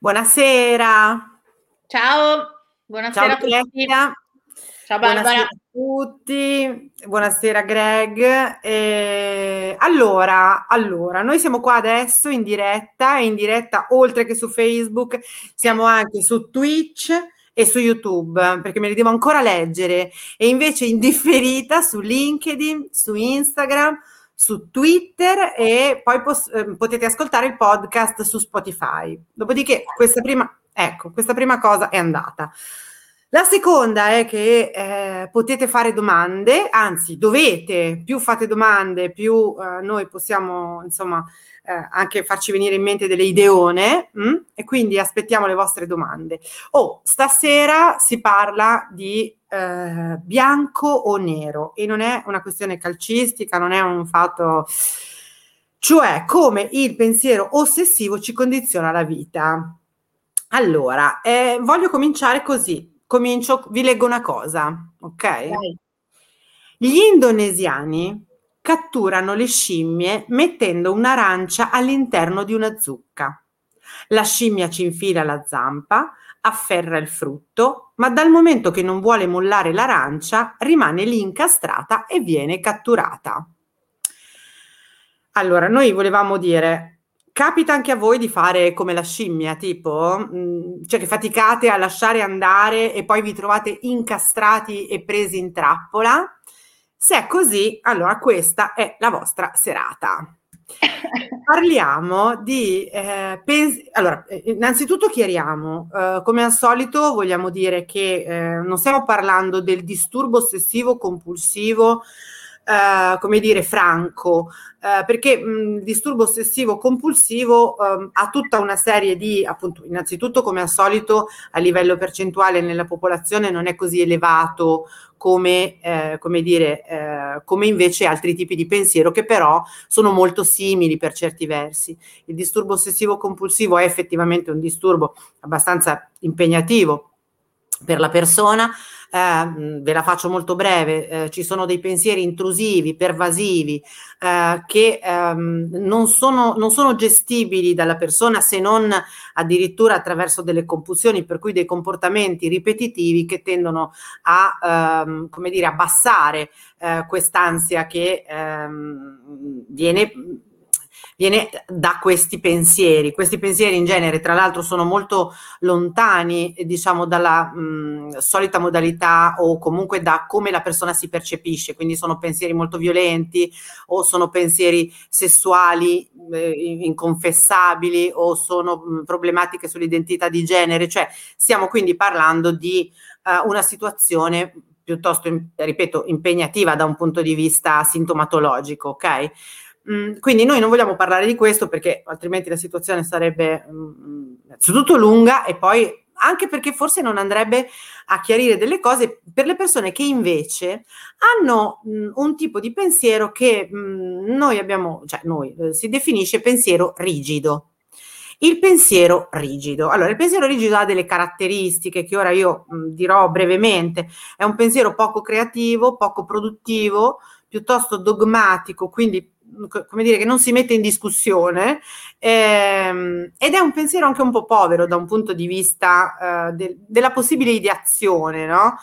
Buonasera. Ciao, buonasera Ciao a tutti. Ciao Barbara. Buonasera a tutti, buonasera Greg. E allora, allora, noi siamo qua adesso in diretta, in diretta oltre che su Facebook, siamo anche su Twitch e su YouTube, perché me li devo ancora leggere, e invece in differita su LinkedIn, su Instagram, su Twitter e poi pos- ehm, potete ascoltare il podcast su Spotify. Dopodiché questa prima, ecco, questa prima cosa è andata. La seconda è che eh, potete fare domande, anzi dovete, più fate domande, più eh, noi possiamo insomma anche farci venire in mente delle ideone mh? Mm? e quindi aspettiamo le vostre domande. Oh, stasera si parla di eh, bianco o nero e non è una questione calcistica, non è un fatto, cioè come il pensiero ossessivo ci condiziona la vita. Allora, eh, voglio cominciare così. Comincio, vi leggo una cosa, ok? Dai. Gli indonesiani catturano le scimmie mettendo un'arancia all'interno di una zucca. La scimmia ci infila la zampa, afferra il frutto, ma dal momento che non vuole mollare l'arancia, rimane lì incastrata e viene catturata. Allora, noi volevamo dire, capita anche a voi di fare come la scimmia, tipo, mm, cioè che faticate a lasciare andare e poi vi trovate incastrati e presi in trappola? Se è così, allora questa è la vostra serata. Parliamo di eh, pens- allora, eh, innanzitutto chiariamo, eh, come al solito vogliamo dire che eh, non stiamo parlando del disturbo ossessivo compulsivo Uh, come dire, franco, uh, perché mh, il disturbo ossessivo compulsivo um, ha tutta una serie di, appunto, innanzitutto come al solito a livello percentuale nella popolazione non è così elevato come, eh, come, dire, eh, come invece altri tipi di pensiero che però sono molto simili per certi versi. Il disturbo ossessivo compulsivo è effettivamente un disturbo abbastanza impegnativo per la persona, eh, ve la faccio molto breve, eh, ci sono dei pensieri intrusivi, pervasivi, eh, che ehm, non, sono, non sono gestibili dalla persona se non addirittura attraverso delle compulsioni, per cui dei comportamenti ripetitivi che tendono a, ehm, come dire, abbassare eh, quest'ansia che ehm, viene viene da questi pensieri. Questi pensieri in genere, tra l'altro, sono molto lontani, diciamo, dalla mh, solita modalità o comunque da come la persona si percepisce, quindi sono pensieri molto violenti o sono pensieri sessuali eh, inconfessabili o sono mh, problematiche sull'identità di genere, cioè stiamo quindi parlando di uh, una situazione piuttosto, ripeto, impegnativa da un punto di vista sintomatologico, ok? Mm, quindi noi non vogliamo parlare di questo perché altrimenti la situazione sarebbe mm, innanzitutto lunga e poi anche perché forse non andrebbe a chiarire delle cose per le persone che invece hanno mh, mm, un tipo di pensiero che mh, noi abbiamo, cioè noi eh, si definisce pensiero rigido. Il pensiero rigido. Allora, il pensiero rigido ha delle caratteristiche che ora io mh, dirò brevemente. È un pensiero poco creativo, poco produttivo, piuttosto dogmatico, quindi come dire, che non si mette in discussione ehm, ed è un pensiero anche un po' povero da un punto di vista eh, de- della possibile ideazione, no?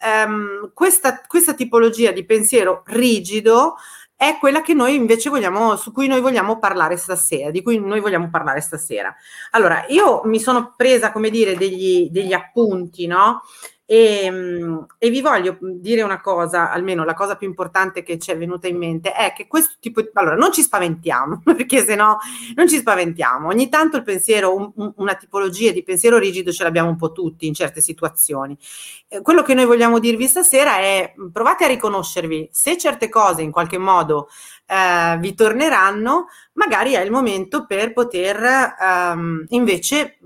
Um, questa, questa tipologia di pensiero rigido è quella che noi invece vogliamo, su cui noi vogliamo parlare stasera, di cui noi vogliamo parlare stasera. Allora, io mi sono presa, come dire, degli, degli appunti, no? E, ehm, e, vi voglio dire una cosa, almeno la cosa più importante che ci è venuta in mente è che questo tipo di... Allora, non ci spaventiamo, perché se no non ci spaventiamo. Ogni tanto il pensiero, un, una tipologia di pensiero rigido ce l'abbiamo un po' tutti in certe situazioni. Eh, quello che noi vogliamo dirvi stasera è provate a riconoscervi se certe cose in qualche modo eh, vi torneranno, magari è il momento per poter ehm, invece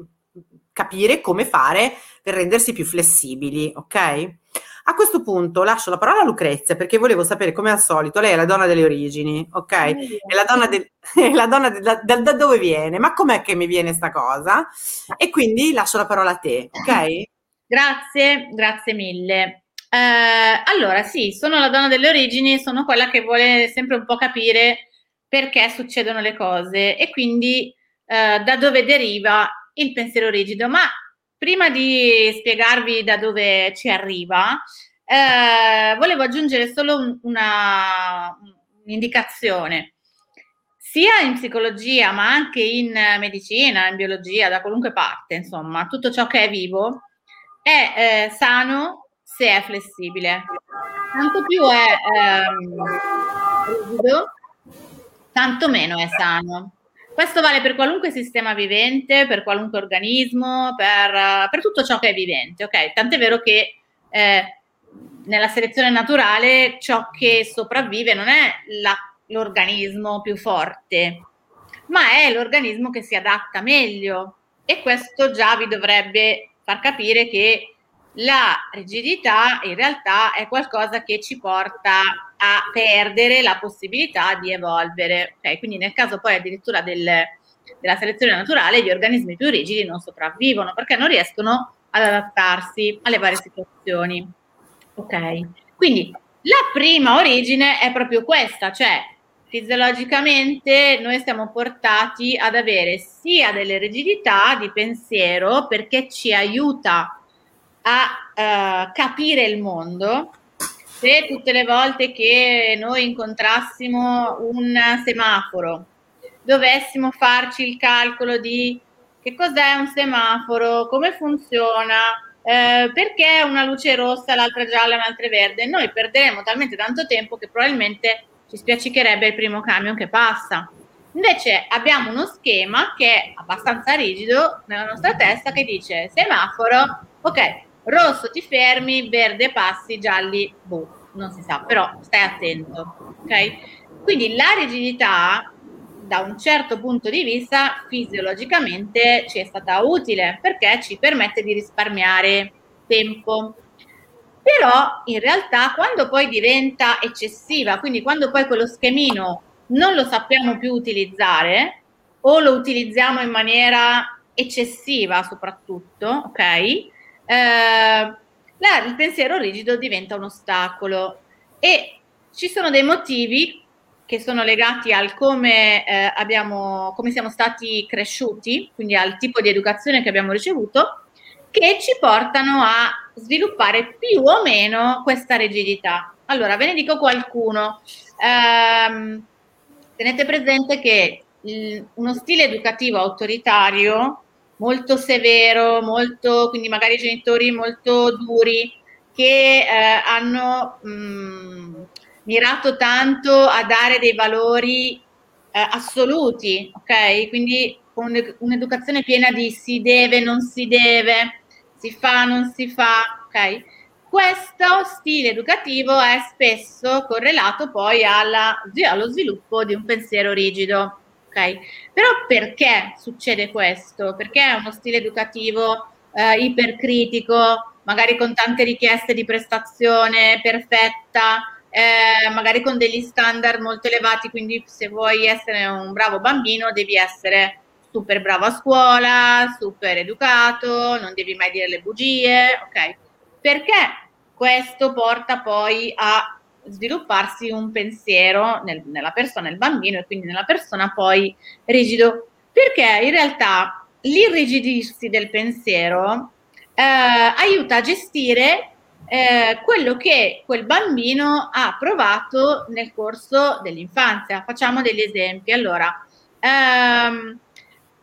capire come fare per rendersi più flessibili, ok? A questo punto lascio la parola a Lucrezia perché volevo sapere, come al solito, lei è la donna delle origini, ok? È la donna, de- è la donna de- da, da, dove viene, ma com'è che mi viene sta cosa? E quindi lascio la parola a te, ok? Grazie, grazie mille. Eh, allora, sì, sono la donna delle origini, sono quella che vuole sempre un po' capire perché succedono le cose e quindi eh, da dove deriva il pensiero rigido, ma prima di spiegarvi da dove ci arriva, eh, volevo aggiungere solo una, un'indicazione. Sia in psicologia, ma anche in medicina, in biologia, da qualunque parte, insomma, tutto ciò che è vivo è eh, sano se è flessibile. Tanto più è ehm, rigido, tanto meno è sano. Questo vale per qualunque sistema vivente, per qualunque organismo, per, per tutto ciò che è vivente, ok? Tant'è vero che eh, nella selezione naturale ciò che sopravvive non è la, l'organismo più forte, ma è l'organismo che si adatta meglio. E questo già vi dovrebbe far capire che la rigidità in realtà è qualcosa che ci porta a perdere la possibilità di evolvere. Okay? Quindi nel caso poi addirittura del, della selezione naturale gli organismi più rigidi non sopravvivono perché non riescono ad adattarsi alle varie situazioni. Ok? Quindi la prima origine è proprio questa, cioè fisiologicamente noi siamo portati ad avere sia delle rigidità di pensiero perché ci aiuta a uh, capire il mondo, se tutte le volte che noi incontrassimo un semaforo dovessimo farci il calcolo di che cos'è un semaforo, come funziona, eh, perché una luce rossa, l'altra gialla, l'altra verde, noi perderemo talmente tanto tempo che probabilmente ci spiaccicherebbe il primo camion che passa. Invece abbiamo uno schema che è abbastanza rigido nella nostra testa che dice semaforo, ok, rosso ti fermi, verde passi, gialli, boh, non si sa, però stai attento, ok? Quindi la rigidità da un certo punto di vista fisiologicamente ci è stata utile perché ci permette di risparmiare tempo. Però in realtà quando poi diventa eccessiva, quindi quando poi quello schemino non lo sappiamo più utilizzare o lo utilizziamo in maniera eccessiva soprattutto, ok? Eh, la, il pensiero rigido diventa un ostacolo e ci sono dei motivi che sono legati al come, eh, abbiamo, come siamo stati cresciuti, quindi al tipo di educazione che abbiamo ricevuto, che ci portano a sviluppare più o meno questa rigidità. Allora, ve ne dico qualcuno. Eh, tenete presente che il, uno stile educativo autoritario molto severo, molto, quindi magari genitori molto duri che eh, hanno mh, mm, mirato tanto a dare dei valori eh, assoluti, ok? Quindi con un'educazione piena di si deve, non si deve, si fa, non si fa, ok? Questo stile educativo è spesso correlato poi alla, allo sviluppo di un pensiero rigido ok? Però perché succede questo? Perché è uno stile educativo eh, ipercritico, magari con tante richieste di prestazione perfetta, eh, magari con degli standard molto elevati, quindi se vuoi essere un bravo bambino devi essere super bravo a scuola, super educato, non devi mai dire le bugie, ok? Perché questo porta poi a svilupparsi un pensiero nel, nella persona, nel bambino e quindi nella persona poi rigido, perché in realtà l'irrigidirsi del pensiero eh, aiuta a gestire eh, quello che quel bambino ha provato nel corso dell'infanzia. Facciamo degli esempi. Allora, ehm,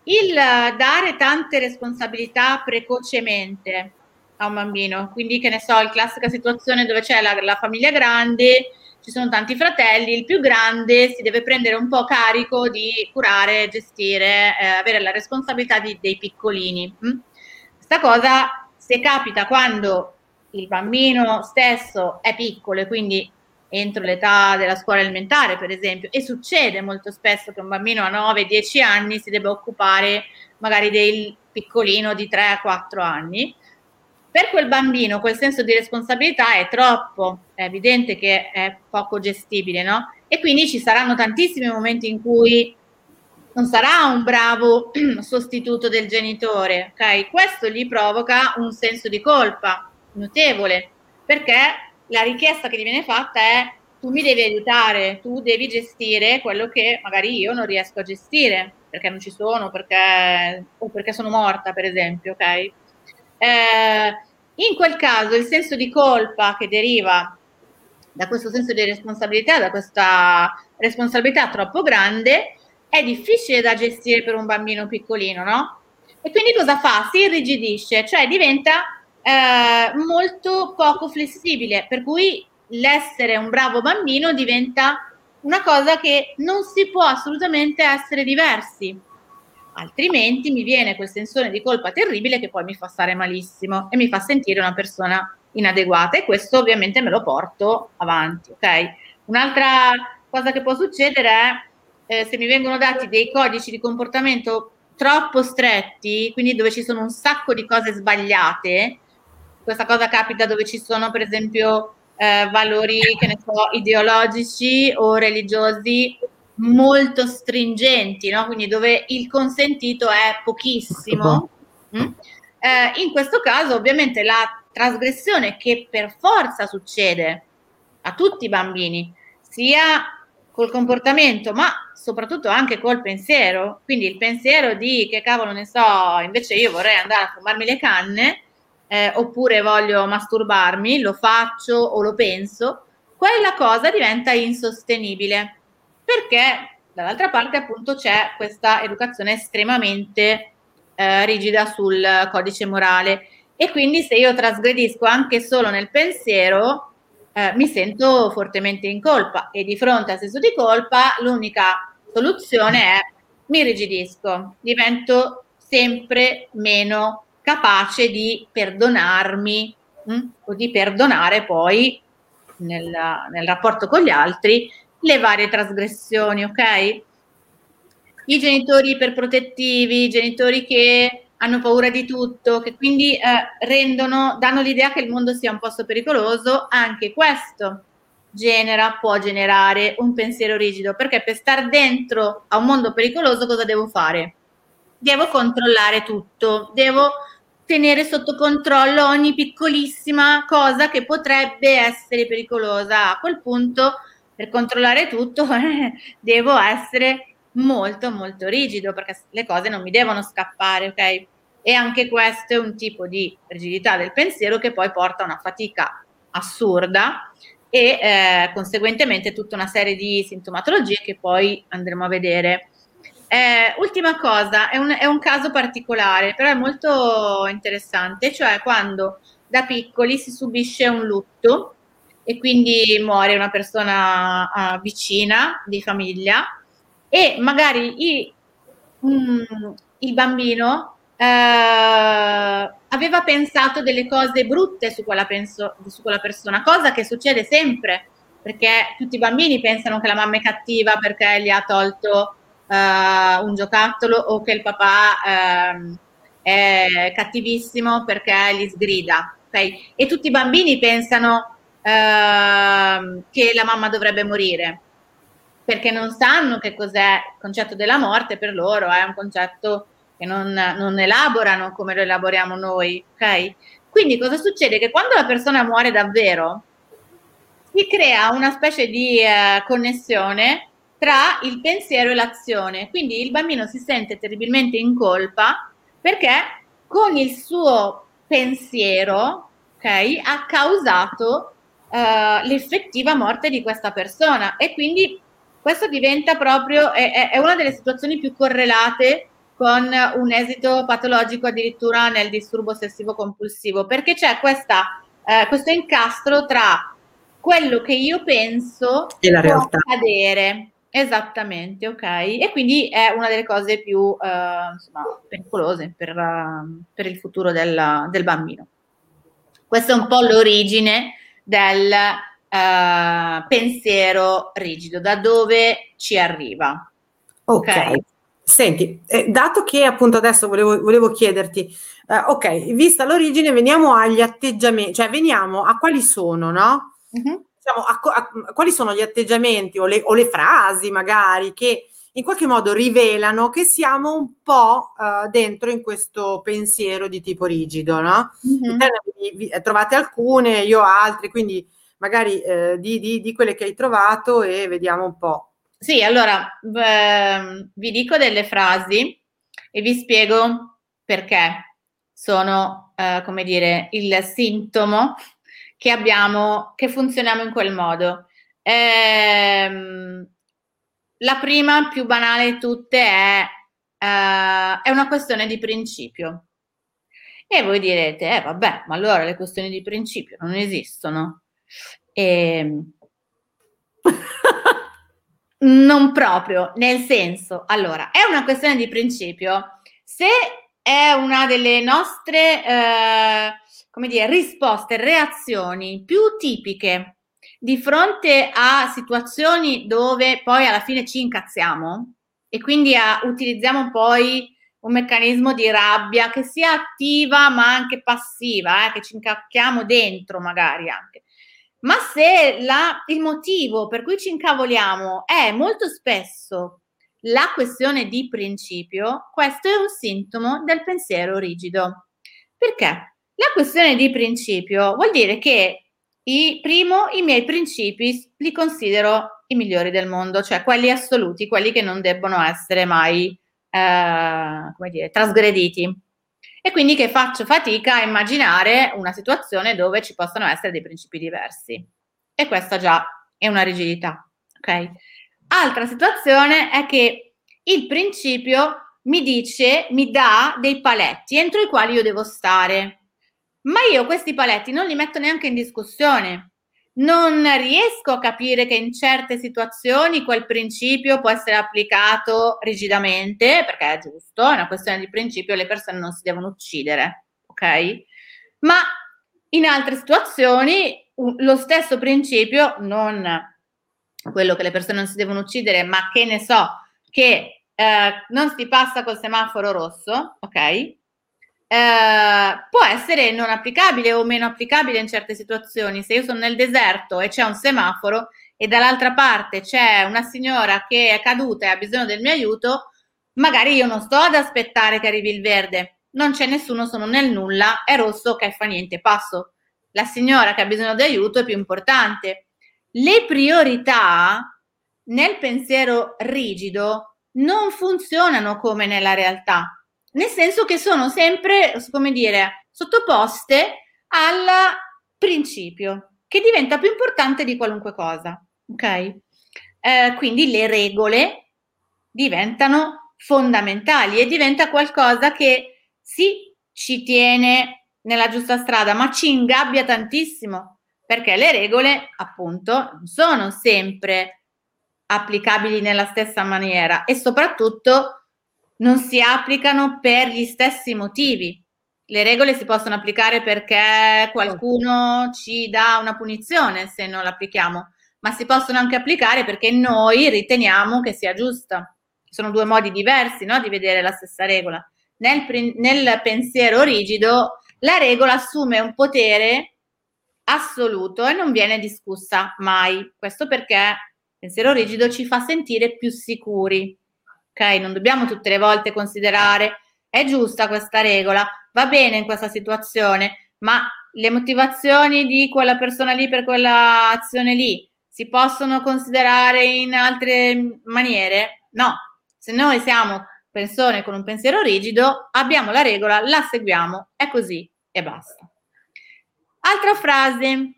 il dare tante responsabilità precocemente a un bambino. Quindi, che ne so, la classica situazione dove c'è la, la, famiglia grande, ci sono tanti fratelli, il più grande si deve prendere un po' carico di curare, gestire, eh, avere la responsabilità di, dei piccolini. Mm? Cosa, se capita quando il bambino stesso è piccolo e quindi entro l'età della scuola elementare, per esempio, e succede molto spesso che un bambino a 9-10 anni si debba occupare magari del piccolino di 3-4 anni, per quel bambino quel senso di responsabilità è troppo, è evidente che è poco gestibile, no? E quindi ci saranno tantissimi momenti in cui non sarà un bravo sostituto del genitore, ok? Questo gli provoca un senso di colpa notevole, perché la richiesta che gli viene fatta è tu mi devi aiutare, tu devi gestire quello che magari io non riesco a gestire perché non ci sono, perché, o perché sono morta, per esempio, ok? Eh, in quel caso il senso di colpa che deriva da questo senso di responsabilità, da questa responsabilità troppo grande, è difficile da gestire per un bambino piccolino, no? E quindi cosa fa? Si irrigidisce, cioè diventa eh, molto poco flessibile, per cui l'essere un bravo bambino diventa una cosa che non si può assolutamente essere diversi, altrimenti mi viene quel sensore di colpa terribile che poi mi fa stare malissimo e mi fa sentire una persona inadeguata e questo ovviamente me lo porto avanti, ok? Un'altra cosa che può succedere è eh, se mi vengono dati dei codici di comportamento troppo stretti, quindi dove ci sono un sacco di cose sbagliate, questa cosa capita dove ci sono per esempio eh, valori, che ne so, ideologici o religiosi molto stringenti, no? quindi dove il consentito è pochissimo. Mm? Eh, in questo caso ovviamente la trasgressione che per forza succede a tutti i bambini, sia col comportamento, ma soprattutto anche col pensiero. Quindi il pensiero di che cavolo ne so, invece io vorrei andare a fumarmi le canne, eh, oppure voglio masturbarmi, lo faccio o lo penso, quella cosa diventa insostenibile perché dall'altra parte appunto c'è questa educazione estremamente eh, rigida sul codice morale. E quindi se io trasgredisco anche solo nel pensiero eh, mi sento fortemente in colpa. E di fronte al senso di colpa l'unica soluzione è mi rigidisco, divento sempre meno capace di perdonarmi mh, hm, o di perdonare poi nel, nel rapporto con gli altri le varie trasgressioni, ok? I genitori iperprotettivi, i genitori che hanno paura di tutto, che quindi eh, rendono, danno l'idea che il mondo sia un posto pericoloso, anche questo genera, può generare un pensiero rigido, perché per stare dentro a un mondo pericoloso cosa devo fare? Devo controllare tutto, devo tenere sotto controllo ogni piccolissima cosa che potrebbe essere pericolosa. A quel punto, per controllare tutto, devo essere molto molto rigido perché le cose non mi devono scappare, ok? E anche questo è un tipo di rigidità del pensiero che poi porta a una fatica assurda e eh, conseguentemente tutta una serie di sintomatologie che poi andremo a vedere. Eh, ultima cosa, è un, è un, caso particolare, però è molto interessante, cioè quando da piccoli si subisce un lutto e quindi muore una persona uh, vicina di famiglia e magari i, mm, il bambino uh, aveva pensato delle cose brutte su quella, penso, su quella persona, cosa che succede sempre perché tutti i bambini pensano che la mamma è cattiva perché gli ha tolto uh, un giocattolo o che il papà uh, è cattivissimo perché li sgrida. Okay? E tutti i bambini pensano uh, che la mamma dovrebbe morire perché non sanno che cos'è il concetto della morte per loro, è un concetto che non, non elaborano come lo elaboriamo noi. Okay? Quindi cosa succede? Che quando la persona muore davvero, si crea una specie di eh, connessione tra il pensiero e l'azione. Quindi il bambino si sente terribilmente in colpa perché con il suo pensiero okay, ha causato uh, l'effettiva morte di questa persona e quindi questo diventa proprio, è, è, una delle situazioni più correlate con un esito patologico addirittura nel disturbo ossessivo compulsivo, perché c'è questa, eh, questo incastro tra quello che io penso e la realtà. accadere Esattamente, ok. E quindi è una delle cose più uh, insomma, pericolose per, uh, per, il futuro del, del, bambino. Questa è un po' l'origine del uh, pensiero rigido, da dove ci arriva. Ok. okay. Senti, eh, dato che appunto adesso volevo, volevo chiederti, ok, vista l'origine, veniamo agli atteggiamenti, cioè veniamo a quali sono, no? Uh-huh diciamo, a, a, quali sono gli atteggiamenti o le, o le, frasi magari che in qualche modo rivelano che siamo un po' uh, dentro in questo pensiero di tipo rigido, no? Mm-hmm. Te ne trovate alcune, io altre, quindi magari eh, di, di, di, quelle che hai trovato e vediamo un po'. Sì, allora eh, vi dico delle frasi e vi spiego perché sono, eh, come dire, il sintomo che abbiamo, che funzioniamo in quel modo. Ehm, la prima, più banale di tutte, è, uh, è una questione di principio. E voi direte, eh vabbè, ma allora le questioni di principio non esistono. E... Ehm, non proprio, nel senso, allora, è una questione di principio. Se è una delle nostre, eh, come dire, risposte, reazioni più tipiche di fronte a situazioni dove poi alla fine ci incazziamo e quindi a, utilizziamo poi un meccanismo di rabbia che sia attiva ma anche passiva, eh, che ci incacchiamo dentro magari anche. Ma se la, il motivo per cui ci incavoliamo è molto spesso la questione di principio, questo è un sintomo del pensiero rigido. Perché? La questione di principio vuol dire che i, primo, i miei principi li considero i migliori del mondo, cioè quelli assoluti, quelli che non debbono essere mai, eh, come dire, trasgrediti. E quindi che faccio fatica a immaginare una situazione dove ci possano essere dei principi diversi. E questa già è una rigidità, ok? Altra situazione è che il principio mi dice, mi dà dei paletti entro i quali io devo stare ma io questi paletti non li metto neanche in discussione. Non riesco a capire che in certe situazioni quel principio può essere applicato rigidamente, perché è giusto, è una questione di principio, le persone non si devono uccidere, ok? Ma in altre situazioni lo stesso principio, non quello che le persone non si devono uccidere, ma che ne so, che eh, non si passa col semaforo rosso, ok? Eh, può essere non applicabile o meno applicabile in certe situazioni. Se io sono nel deserto e c'è un semaforo e dall'altra parte c'è una signora che è caduta e ha bisogno del mio aiuto, magari io non sto ad aspettare che arrivi il verde, non c'è nessuno, sono nel nulla, è rosso, che fa niente, passo. La signora che ha bisogno di aiuto è più importante. Le priorità nel pensiero rigido non funzionano come nella realtà nel senso che sono sempre, come dire, sottoposte al principio, che diventa più importante di qualunque cosa, ok? Eh, quindi le regole diventano fondamentali e diventa qualcosa che sì, ci tiene nella giusta strada, ma ci ingabbia tantissimo, perché le regole, appunto, non sono sempre applicabili nella stessa maniera e soprattutto non si applicano per gli stessi motivi. Le regole si possono applicare perché qualcuno ci dà una punizione se non l'applichiamo, ma si possono anche applicare perché noi riteniamo che sia giusta. Sono due modi diversi no, di vedere la stessa regola. Nel, nel pensiero rigido la regola assume un potere assoluto e non viene discussa mai. Questo perché il pensiero rigido ci fa sentire più sicuri ok? Non dobbiamo tutte le volte considerare è giusta questa regola, va bene in questa situazione, ma le motivazioni di quella persona lì per quella azione lì si possono considerare in altre maniere? No, se noi siamo persone con un pensiero rigido, abbiamo la regola, la seguiamo, è così e basta. Altra frase,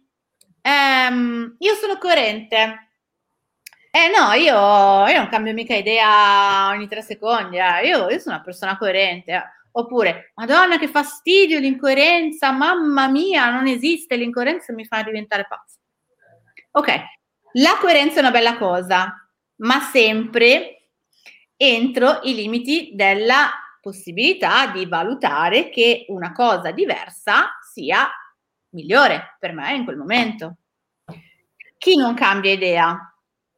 ehm, io sono coerente, eh no, io, io non cambio mica idea ogni tre secondi, eh. io, io, sono una persona coerente. Eh. Oppure, Madonna, che fastidio l'incoerenza, mamma mia, non esiste l'incoerenza, mi fa diventare pazzo. Ok, la coerenza è una bella cosa, ma sempre entro i limiti della possibilità di valutare che una cosa diversa sia migliore per me in quel momento. Chi non cambia idea?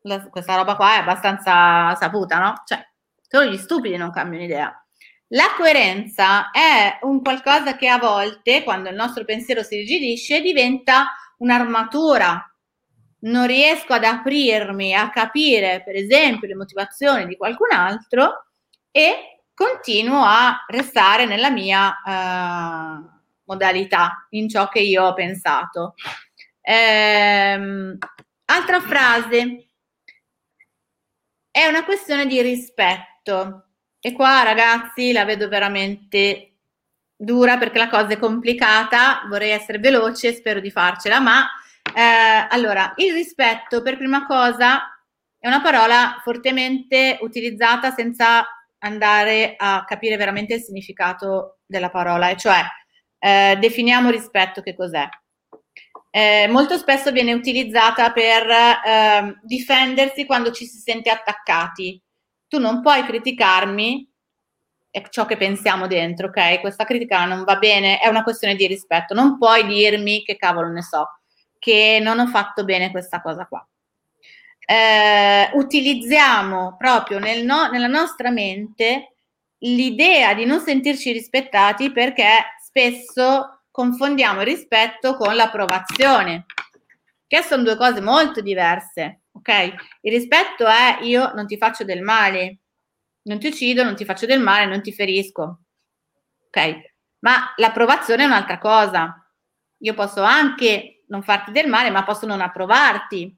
La, questa roba qua è abbastanza saputa, no? Cioè, solo gli stupidi non cambiano idea. La coerenza è un qualcosa che a volte, quando il nostro pensiero si rigidisce, diventa un'armatura. Non riesco ad aprirmi a capire, per esempio, le motivazioni di qualcun altro e continuo a restare nella mia uh, modalità, in ciò che io ho pensato. Ehm, altra frase, è una questione di rispetto. E qua ragazzi la vedo veramente dura perché la cosa è complicata, vorrei essere veloce, spero di farcela, ma eh, allora, il rispetto per prima cosa è una parola fortemente utilizzata senza andare a capire veramente il significato della parola, e cioè eh, definiamo rispetto che cos'è. Eh, molto spesso viene utilizzata per eh, difendersi quando ci si sente attaccati tu non puoi criticarmi è ciò che pensiamo dentro, ok? Questa critica non va bene, è una questione di rispetto. Non puoi dirmi che cavolo ne so, che non ho fatto bene questa cosa qua. Eh, utilizziamo proprio nel no, nella nostra mente l'idea di non sentirci rispettati perché spesso confondiamo il rispetto con l'approvazione, che sono due cose molto diverse ok? Il rispetto è io non ti faccio del male, non ti uccido, non ti faccio del male, non ti ferisco, ok? Ma l'approvazione è un'altra cosa. Io posso anche non farti del male, ma posso non approvarti.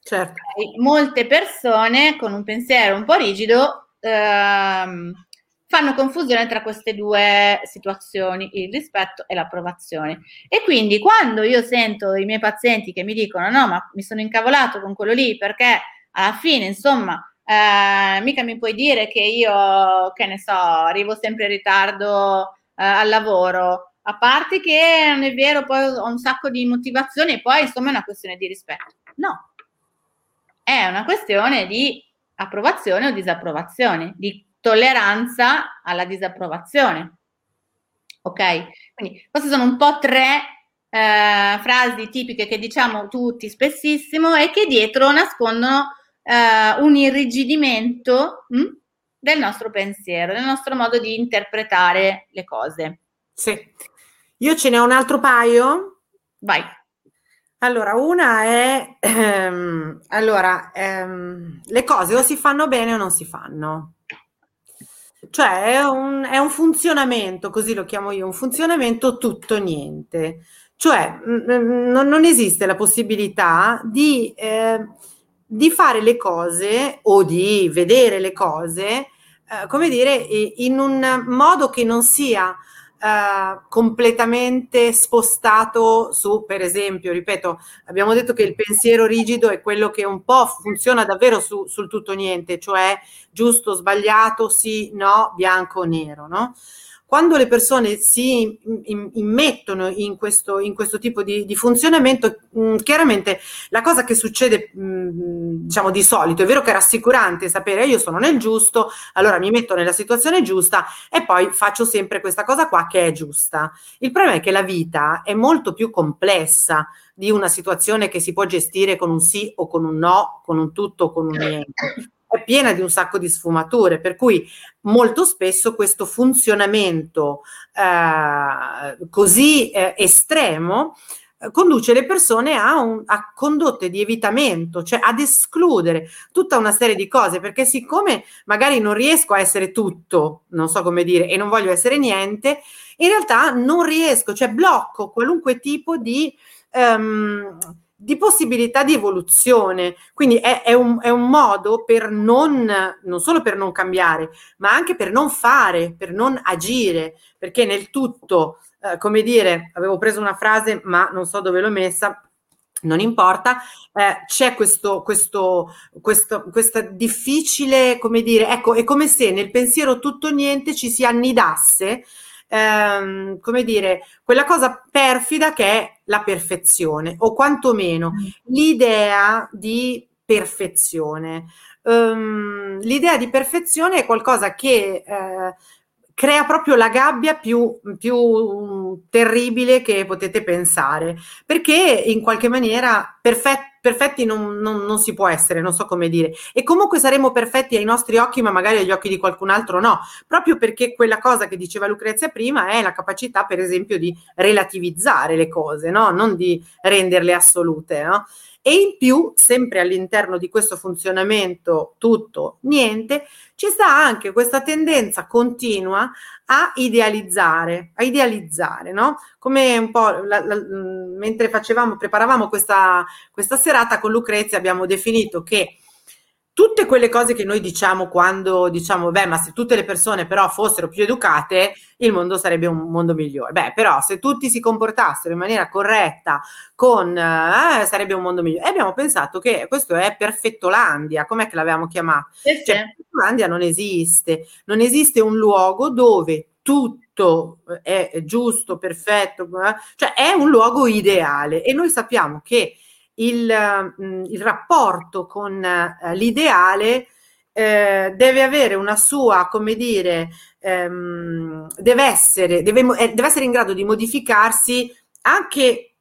Certo. Okay? Molte persone con un pensiero un po' rigido ehm, fanno confusione tra queste due situazioni, il rispetto e l'approvazione. E quindi quando io sento i miei pazienti che mi dicono no, ma mi sono incavolato con quello lì perché alla fine, insomma, eh, mica mi puoi dire che io, che ne so, arrivo sempre in ritardo eh, al lavoro, a parte che non è vero, poi ho un sacco di motivazioni e poi insomma è una questione di rispetto. No, è una questione di approvazione o disapprovazione, di tolleranza alla disapprovazione. Ok? Quindi queste sono un po' tre eh, frasi tipiche che diciamo tutti spessissimo e che dietro nascondono eh, un irrigidimento mh, hm, del nostro pensiero, del nostro modo di interpretare le cose. Sì. Io ce ne ho un altro paio. Vai. Allora, una è, ehm, allora, ehm, le cose o si fanno bene o non si fanno. Cioè è un, è un funzionamento, così lo chiamo io, un funzionamento tutto niente. Cioè n- n- non esiste la possibilità di, eh, di, fare le cose o di vedere le cose, eh, come dire, in un modo che non sia Uh, completamente spostato su, per esempio, ripeto, abbiamo detto che il pensiero rigido è quello che un po' funziona davvero su, sul tutto niente, cioè giusto, sbagliato, sì, no, bianco, nero, no? Quando le persone si immettono in questo, in questo tipo di, di funzionamento, mm, chiaramente la cosa che succede, mm, diciamo di solito, è vero che è rassicurante sapere io sono nel giusto, allora mi metto nella situazione giusta e poi faccio sempre questa cosa qua che è giusta. Il problema è che la vita è molto più complessa di una situazione che si può gestire con un sì o con un no, con un tutto o con un niente è piena di un sacco di sfumature, per cui molto spesso questo funzionamento eh, così eh, estremo eh, conduce le persone a, un, a, condotte di evitamento, cioè ad escludere tutta una serie di cose, perché siccome magari non riesco a essere tutto, non so come dire, e non voglio essere niente, in realtà non riesco, cioè blocco qualunque tipo di... Um, di possibilità di evoluzione. Quindi è, è, un, è, un, modo per non, non solo per non cambiare, ma anche per non fare, per non agire, perché nel tutto, eh, come dire, avevo preso una frase, ma non so dove l'ho messa. Non importa, eh, c'è questo, questo, questo, questa difficile, come dire, ecco, è come se nel pensiero tutto niente ci si annidasse ehm, come dire, quella cosa perfida che è la perfezione, o quantomeno mm. l'idea di perfezione. Um, l'idea di perfezione è qualcosa che eh, crea proprio la gabbia più, più terribile che potete pensare, perché in qualche maniera perfetto perfetti non, non, non, si può essere, non so come dire. E comunque saremo perfetti ai nostri occhi, ma magari agli occhi di qualcun altro no, proprio perché quella cosa che diceva Lucrezia prima è la capacità, per esempio, di relativizzare le cose, no? non di renderle assolute. No? E in più, sempre all'interno di questo funzionamento tutto, niente, ci sta anche questa tendenza continua a idealizzare, a idealizzare, no? Come un po' la, la, mentre facevamo, preparavamo questa, questa serata con Lucrezia abbiamo definito che tutte quelle cose che noi diciamo quando diciamo, beh, ma se tutte le persone però fossero più educate, il mondo sarebbe un mondo migliore. Beh, però se tutti si comportassero in maniera corretta, con, eh, sarebbe un mondo migliore. E abbiamo pensato che questo è Perfettolandia, com'è che l'avevamo chiamato? Sì, cioè, Perfettolandia non esiste, non esiste un luogo dove tutto è giusto, perfetto, eh, cioè è un luogo ideale e noi sappiamo che il, mm, il rapporto con eh, l'ideale eh, deve avere una sua, come dire, ehm, deve, essere, deve, eh, deve essere in grado di modificarsi anche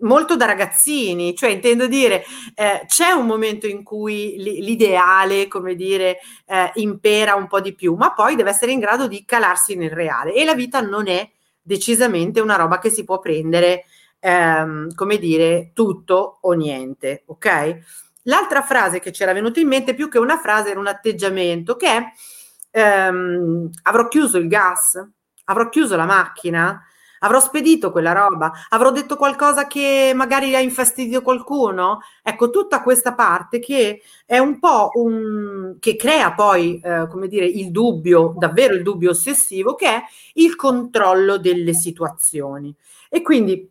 molto da ragazzini, cioè intendo dire eh, c'è un momento in cui l'ideale, come dire, eh, impera un po' di più, ma poi deve essere in grado di calarsi nel reale. E la vita non è decisamente una roba che si può prendere ehm, come dire, tutto o niente, ok? L'altra frase che c'era venuta in mente, più che una frase, era un atteggiamento che è ehm, avrò chiuso il gas, avrò chiuso la macchina, avrò spedito quella roba, avrò detto qualcosa che magari ha infastidito qualcuno. Ecco, tutta questa parte che è un po' un che crea poi, eh, come dire, il dubbio, davvero il dubbio ossessivo, che è il controllo delle situazioni. E quindi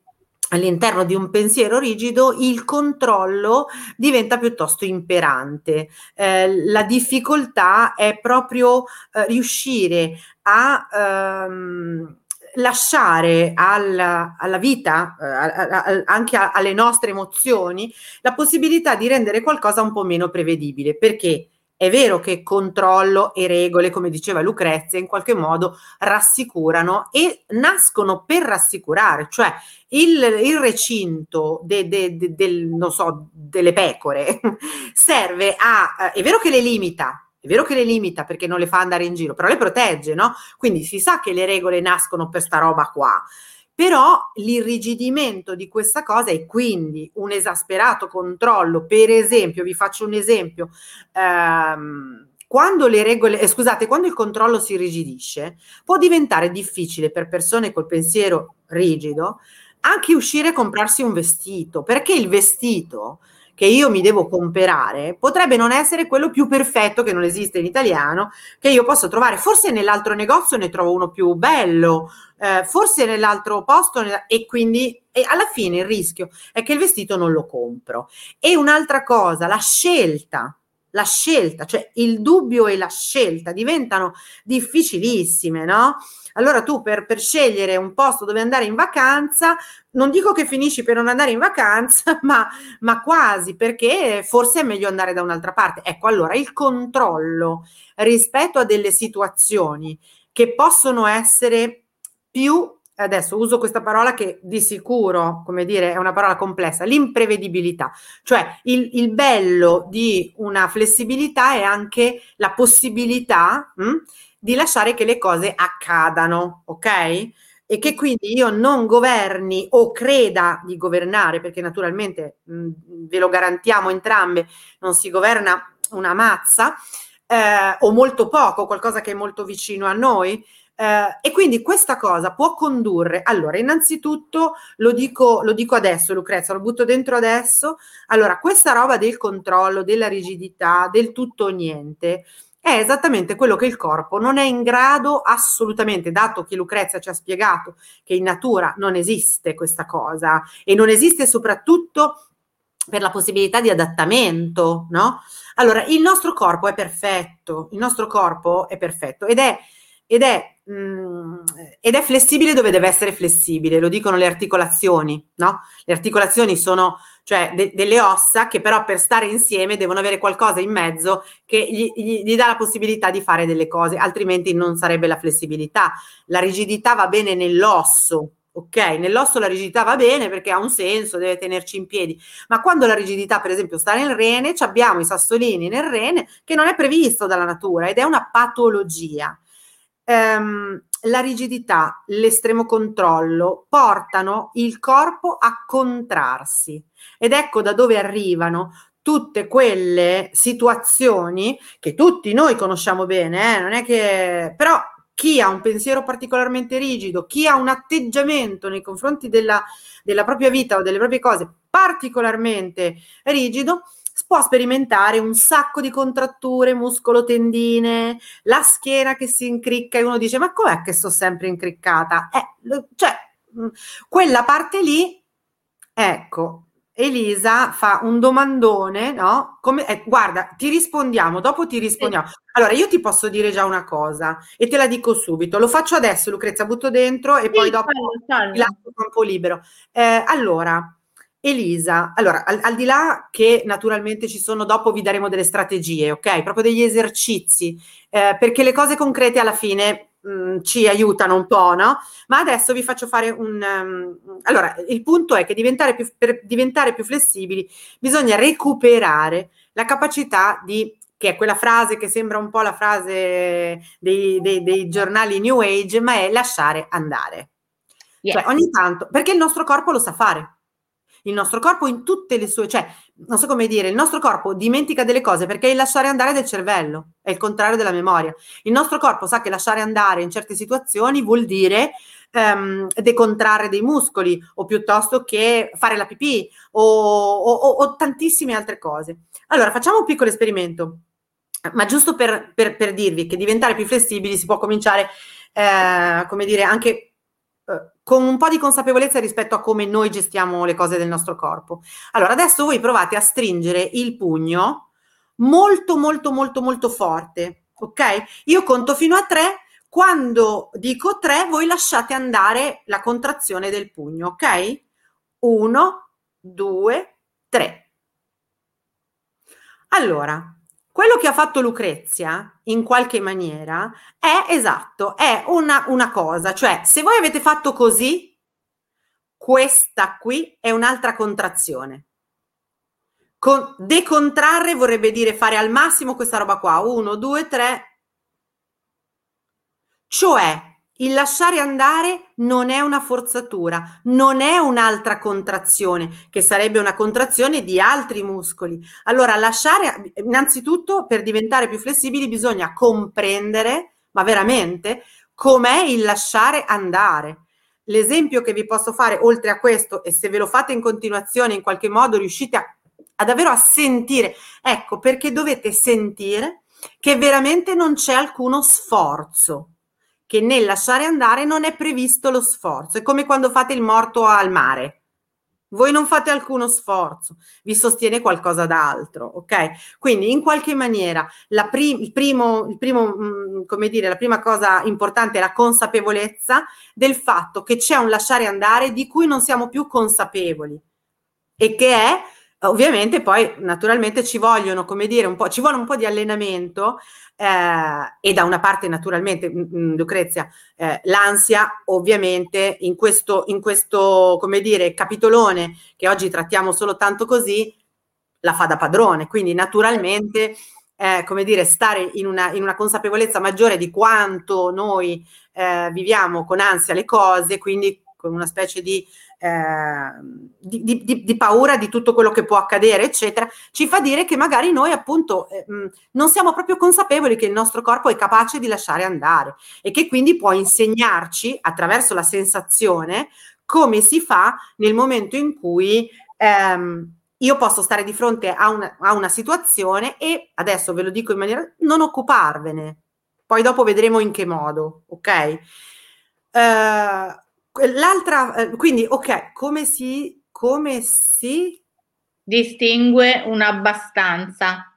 all'interno di un pensiero rigido il controllo diventa piuttosto imperante. Eh, la difficoltà è proprio eh, riuscire a ehm, lasciare alla, alla vita, eh, anche a, alle nostre emozioni, la possibilità di rendere qualcosa un po' meno prevedibile. Perché? È vero che controllo e regole, come diceva Lucrezia, in qualche modo rassicurano e nascono per rassicurare, cioè il, il recinto de, de, de, del, so, delle pecore serve a, è vero che le limita, è vero che le limita perché non le fa andare in giro, però le protegge, no? Quindi si sa che le regole nascono per sta roba qua però l'irrigidimento di questa cosa e quindi un esasperato controllo, per esempio, vi faccio un esempio, ehm, quando le regole, eh, scusate, quando il controllo si irrigidisce, può diventare difficile per persone col pensiero rigido anche uscire e comprarsi un vestito, perché il vestito che io mi devo comprare potrebbe non essere quello più perfetto che non esiste in italiano che io posso trovare. Forse nell'altro negozio ne trovo uno più bello, eh, forse nell'altro posto e quindi e alla fine il rischio è che il vestito non lo compro. E un'altra cosa, la scelta la scelta, cioè il dubbio e la scelta diventano difficilissime, no? Allora tu per, per, scegliere un posto dove andare in vacanza, non dico che finisci per non andare in vacanza, ma, ma quasi, perché forse è meglio andare da un'altra parte. Ecco, allora il controllo rispetto a delle situazioni che possono essere più adesso uso questa parola che di sicuro, come dire, è una parola complessa, l'imprevedibilità, cioè il, il bello di una flessibilità è anche la possibilità mh, hm, di lasciare che le cose accadano, ok? E che quindi io non governi o creda di governare, perché naturalmente mh, ve lo garantiamo entrambe, non si governa una mazza, eh, o molto poco, qualcosa che è molto vicino a noi, Uh, e quindi questa cosa può condurre, allora innanzitutto lo dico, lo dico adesso Lucrezia, lo butto dentro adesso, allora questa roba del controllo, della rigidità, del tutto o niente, è esattamente quello che il corpo non è in grado assolutamente, dato che Lucrezia ci ha spiegato che in natura non esiste questa cosa e non esiste soprattutto per la possibilità di adattamento, no? Allora, il nostro corpo è perfetto, il nostro corpo è perfetto ed è ed è, mh, mm, ed è, flessibile dove deve essere flessibile, lo dicono le articolazioni, no? Le articolazioni sono cioè de- delle ossa che però per stare insieme devono avere qualcosa in mezzo che gli, gli, gli, dà la possibilità di fare delle cose, altrimenti non sarebbe la flessibilità. La rigidità va bene nell'osso, ok? Nell'osso la rigidità va bene perché ha un senso, deve tenerci in piedi, ma quando la rigidità, per esempio, sta nel rene, abbiamo i sassolini nel rene che non è previsto dalla natura ed è una patologia. Um, la rigidità, l'estremo controllo portano il corpo a contrarsi ed ecco da dove arrivano tutte quelle situazioni che tutti noi conosciamo bene, eh? non è che però chi ha un pensiero particolarmente rigido, chi ha un atteggiamento nei confronti della, della propria vita o delle proprie cose particolarmente rigido, può sperimentare un sacco di contratture muscolo-tendine, la schiena che si incricca e uno dice ma com'è che sto sempre incriccata? Eh, cioè, quella parte lì, ecco, Elisa fa un domandone, no? Come, eh, guarda, ti rispondiamo, dopo ti rispondiamo. Allora, io ti posso dire già una cosa e te la dico subito. Lo faccio adesso, Lucrezia, butto dentro e sì, poi dopo ti lascio campo libero. Eh, allora, Elisa, allora, al, al, di là che naturalmente ci sono, dopo vi daremo delle strategie, ok? Proprio degli esercizi, eh, perché le cose concrete alla fine mh, mm, ci aiutano un po', no? Ma adesso vi faccio fare un... Um, allora, il punto è che diventare più, per diventare più flessibili bisogna recuperare la capacità di che è quella frase che sembra un po' la frase dei, dei, dei giornali New Age, ma è lasciare andare. Yes. Cioè, ogni tanto, perché il nostro corpo lo sa fare il nostro corpo in tutte le sue, cioè, non so come dire, il nostro corpo dimentica delle cose perché il lasciare andare del cervello, è il contrario della memoria. Il nostro corpo sa che lasciare andare in certe situazioni vuol dire um, decontrarre dei muscoli o piuttosto che fare la pipì o, o, o, tantissime altre cose. Allora, facciamo un piccolo esperimento, ma giusto per, per, per dirvi che diventare più flessibili si può cominciare, eh, come dire, anche con un po' di consapevolezza rispetto a come noi gestiamo le cose del nostro corpo. Allora, adesso voi provate a stringere il pugno molto, molto, molto, molto forte, ok? Io conto fino a tre. Quando dico tre, voi lasciate andare la contrazione del pugno, ok? Uno, due, tre. Allora, quello che ha fatto Lucrezia, in qualche maniera, è esatto, è una, una cosa, cioè se voi avete fatto così, questa qui è un'altra contrazione. Con, decontrarre vorrebbe dire fare al massimo questa roba qua, uno, due, tre, cioè il lasciare andare non è una forzatura, non è un'altra contrazione, che sarebbe una contrazione di altri muscoli. Allora, lasciare, innanzitutto, per diventare più flessibili bisogna comprendere, ma veramente, com'è il lasciare andare. L'esempio che vi posso fare, oltre a questo, e se ve lo fate in continuazione, in qualche modo riuscite a, a davvero a sentire, ecco perché dovete sentire che veramente non c'è alcuno sforzo che nel lasciare andare non è previsto lo sforzo. È come quando fate il morto al mare. Voi non fate alcuno sforzo, vi sostiene qualcosa d'altro, ok? Quindi in qualche maniera prim- il primo, il primo mh, mm, come dire, la prima cosa importante è la consapevolezza del fatto che c'è un lasciare andare di cui non siamo più consapevoli e che è ovviamente poi naturalmente ci vogliono, come dire, un po', ci vuole un po' di allenamento eh, e da una parte naturalmente, mh, Lucrezia, eh, l'ansia ovviamente in questo, in questo, come dire, capitolone che oggi trattiamo solo tanto così, la fa da padrone, quindi naturalmente, eh, come dire, stare in una, in una, consapevolezza maggiore di quanto noi eh, viviamo con ansia le cose, quindi con una specie di eh, di, di, di, paura di tutto quello che può accadere, eccetera, ci fa dire che magari noi appunto eh, non siamo proprio consapevoli che il nostro corpo è capace di lasciare andare e che quindi può insegnarci attraverso la sensazione come si fa nel momento in cui ehm, io posso stare di fronte a una, a una situazione e adesso ve lo dico in maniera non occuparvene, poi dopo vedremo in che modo, ok? Uh, L'altra, eh, quindi, ok, come si, come si distingue un'abbastanza?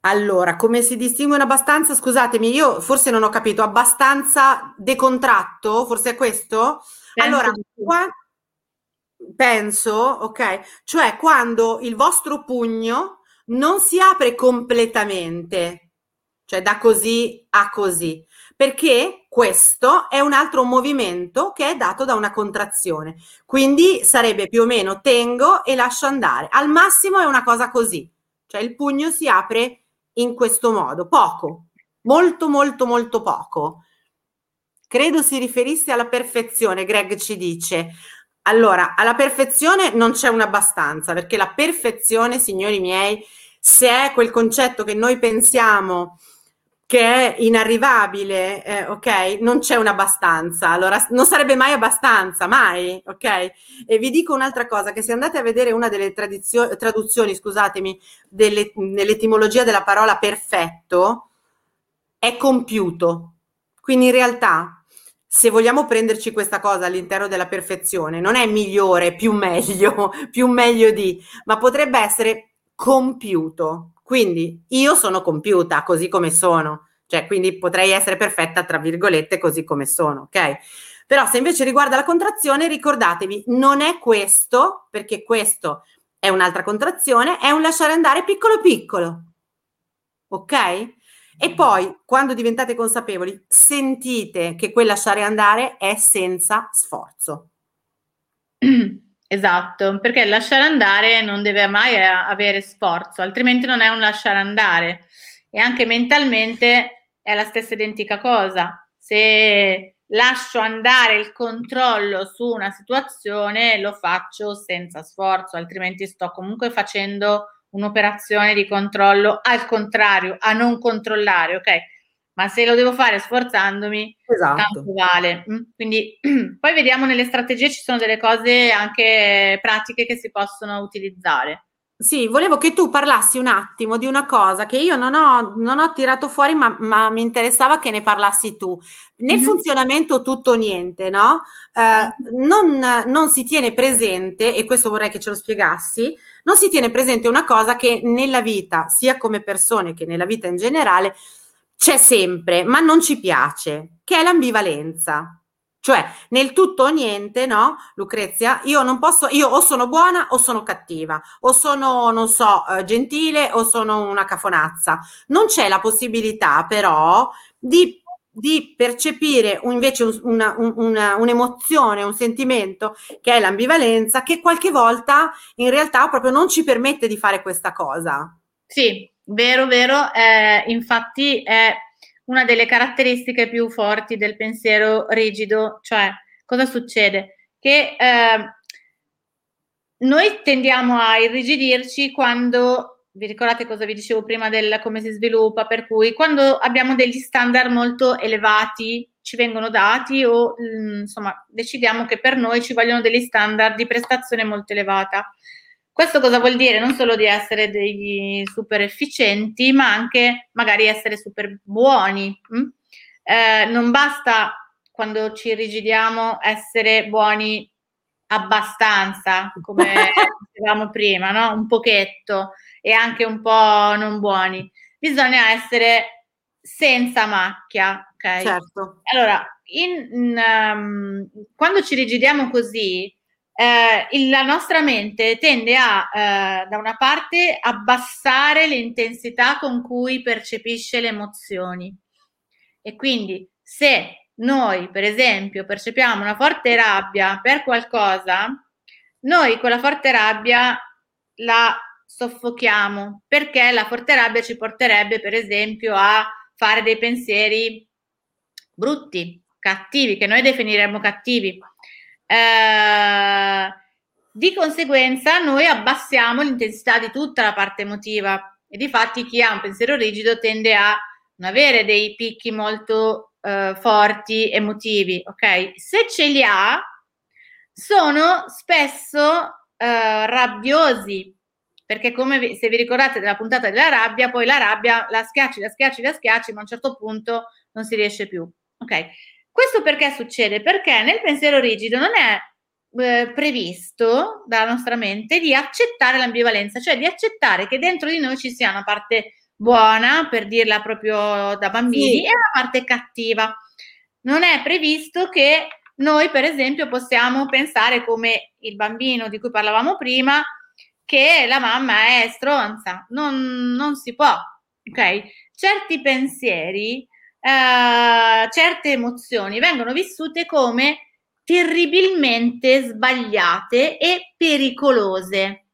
Allora, come si distingue un'abbastanza? Scusatemi, io forse non ho capito, abbastanza decontratto, forse è questo? Penso allora, qua, penso, ok, cioè quando il vostro pugno non si apre completamente, cioè da così a così, perché questo è un altro movimento che è dato da una contrazione. Quindi sarebbe più o meno tengo e lascio andare. Al massimo è una cosa così, cioè il pugno si apre in questo modo, poco, molto molto molto poco. Credo si riferisse alla perfezione, Greg ci dice. Allora, alla perfezione non c'è un'abbastanza, perché la perfezione, signori miei, se è quel concetto che noi pensiamo che è inarrivabile, eh, ok? Non c'è un'abbastanza, allora non sarebbe mai abbastanza, mai, ok? E vi dico un'altra cosa, che se andate a vedere una delle traduzioni, scusatemi, delle, nell'etimologia della parola perfetto, è compiuto. Quindi in realtà se vogliamo prenderci questa cosa all'interno della perfezione, non è migliore, più meglio, più meglio di, ma potrebbe essere compiuto. Quindi io sono compiuta così come sono, cioè quindi potrei essere perfetta tra virgolette così come sono, ok? Però se invece riguarda la contrazione, ricordatevi, non è questo, perché questo è un'altra contrazione, è un lasciare andare piccolo piccolo. Ok? E poi, quando diventate consapevoli, sentite che quel lasciare andare è senza sforzo. Esatto, perché lasciare andare non deve mai avere sforzo, altrimenti non è un lasciare andare. E anche mentalmente è la stessa identica cosa. Se lascio andare il controllo su una situazione, lo faccio senza sforzo, altrimenti sto comunque facendo un'operazione di controllo al contrario, a non controllare, ok? Ma se lo devo fare sforzandomi, esatto. tanto vale. Mm? Quindi poi vediamo nelle strategie ci sono delle cose anche pratiche che si possono utilizzare. Sì, volevo che tu parlassi un attimo di una cosa che io non ho, non ho tirato fuori, ma, ma, mi interessava che ne parlassi tu. Nel mm-hmm. funzionamento tutto o niente, no? Eh, non, non, si tiene presente, e questo vorrei che ce lo spiegassi, non si tiene presente una cosa che nella vita, sia come persone che nella vita in generale, c'è sempre, ma non ci piace, che è l'ambivalenza. Cioè, nel tutto o niente, no, Lucrezia? Io non posso, io o sono buona o sono cattiva, o sono, non so, eh, gentile o sono una cafonazza. Non c'è la possibilità, però, di, di percepire invece un, una, una, un'emozione, un sentimento che è l'ambivalenza, che qualche volta in realtà proprio non ci permette di fare questa cosa. Sì, vero, vero. Eh, infatti è una delle caratteristiche più forti del pensiero rigido, cioè cosa succede? Che eh, noi tendiamo a irrigidirci quando, vi ricordate cosa vi dicevo prima del come si sviluppa, per cui quando abbiamo degli standard molto elevati ci vengono dati o mm, insomma decidiamo che per noi ci vogliono degli standard di prestazione molto elevata. Questo cosa vuol dire? Non solo di essere degli super efficienti, ma anche magari essere super buoni. Mm? Eh, non basta quando ci rigidiamo essere buoni abbastanza, come dicevamo prima, no? Un pochetto e anche un po' non buoni. Bisogna essere senza macchia, ok? Certo. Allora, in, in, um, quando ci rigidiamo così, eh, la nostra mente tende a, eh, da una parte, abbassare l'intensità con cui percepisce le emozioni. E quindi se noi, per esempio, percepiamo una forte rabbia per qualcosa, noi quella forte rabbia la soffochiamo perché la forte rabbia ci porterebbe, per esempio, a fare dei pensieri brutti, cattivi, che noi definiremmo cattivi eh, di conseguenza noi abbassiamo l'intensità di tutta la parte emotiva e di fatti chi ha un pensiero rigido tende a non avere dei picchi molto eh, forti emotivi, ok? Se ce li ha, sono spesso eh, rabbiosi, perché come vi, se vi ricordate della puntata della rabbia, poi la rabbia la schiacci, la schiacci, la schiacci, ma a un certo punto non si riesce più, ok? Questo perché succede? Perché nel pensiero rigido non è eh, previsto dalla nostra mente di accettare l'ambivalenza, cioè di accettare che dentro di noi ci sia una parte buona, per dirla proprio da bambini, sì. e una parte cattiva. Non è previsto che noi, per esempio, possiamo pensare come il bambino di cui parlavamo prima, che la mamma è stronza. Non, non si può, ok? Certi pensieri eh, certe emozioni vengono vissute come terribilmente sbagliate e pericolose,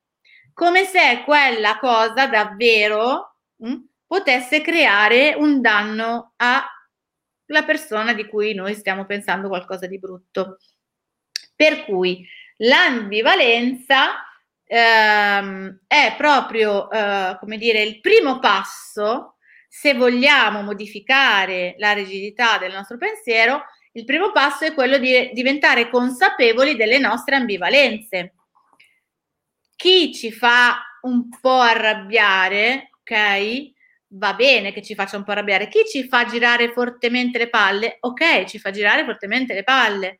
come se quella cosa davvero mh, mm, potesse creare un danno alla persona di cui noi stiamo pensando qualcosa di brutto. Per cui l'ambivalenza ehm, è proprio, eh, come dire, il primo passo se vogliamo modificare la rigidità del nostro pensiero, il primo passo è quello di diventare consapevoli delle nostre ambivalenze. Chi ci fa un po' arrabbiare, ok? Va bene che ci faccia un po' arrabbiare. Chi ci fa girare fortemente le palle, ok, ci fa girare fortemente le palle.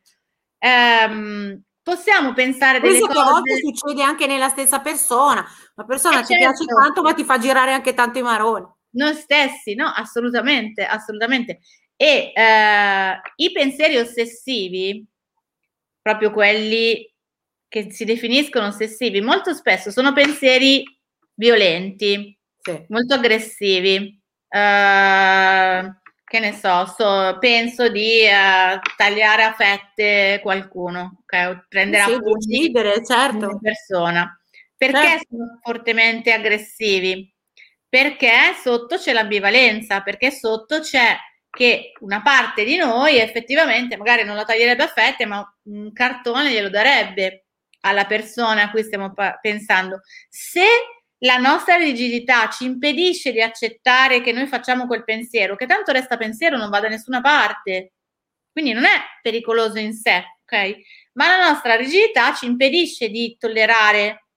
Um, possiamo pensare delle Questo cose... che a volte succede anche nella stessa persona. Una persona eh ti certo. piace tanto, ma ti fa girare anche tanto i maroni noi stessi, no? Assolutamente, assolutamente. E eh, i pensieri ossessivi, proprio quelli che si definiscono ossessivi, molto spesso sono pensieri violenti, sì. molto aggressivi. Uh, che ne so, so penso di uh, tagliare a fette qualcuno, okay? prendere sì, a uccidere, certo. una persona. Perché certo. sono fortemente aggressivi? Perché sotto c'è l'ambivalenza, perché sotto c'è che una parte di noi effettivamente magari non lo taglierebbe a fette, ma un cartone glielo darebbe alla persona a cui stiamo pensando. Se la nostra rigidità ci impedisce di accettare che noi facciamo quel pensiero, che tanto resta pensiero, non va da nessuna parte, quindi non è pericoloso in sé, ok? Ma la nostra rigidità ci impedisce di tollerare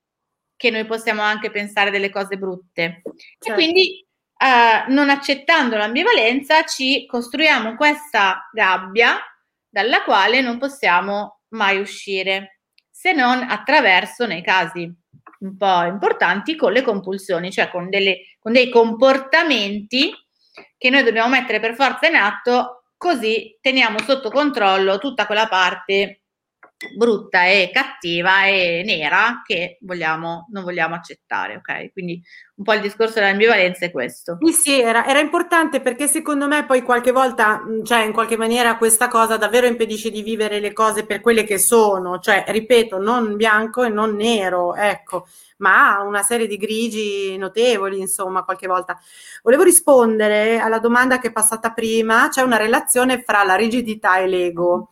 che noi possiamo anche pensare delle cose brutte. Certo. E quindi uh, non accettando l'ambivalenza ci costruiamo questa gabbia dalla quale non possiamo mai uscire, se non attraverso, nei casi un po' importanti, con le compulsioni, cioè con, delle, con dei comportamenti che noi dobbiamo mettere per forza in atto, così teniamo sotto controllo tutta quella parte brutta e cattiva e nera che vogliamo, non vogliamo accettare, ok? Quindi un po' il discorso dell'ambivalenza è questo. Sì, sì, era, era, importante perché secondo me poi qualche volta, cioè in qualche maniera questa cosa davvero impedisce di vivere le cose per quelle che sono, cioè ripeto, non bianco e non nero, ecco, ma una serie di grigi notevoli, insomma, qualche volta. Volevo rispondere alla domanda che è passata prima, c'è una relazione fra la rigidità e l'ego.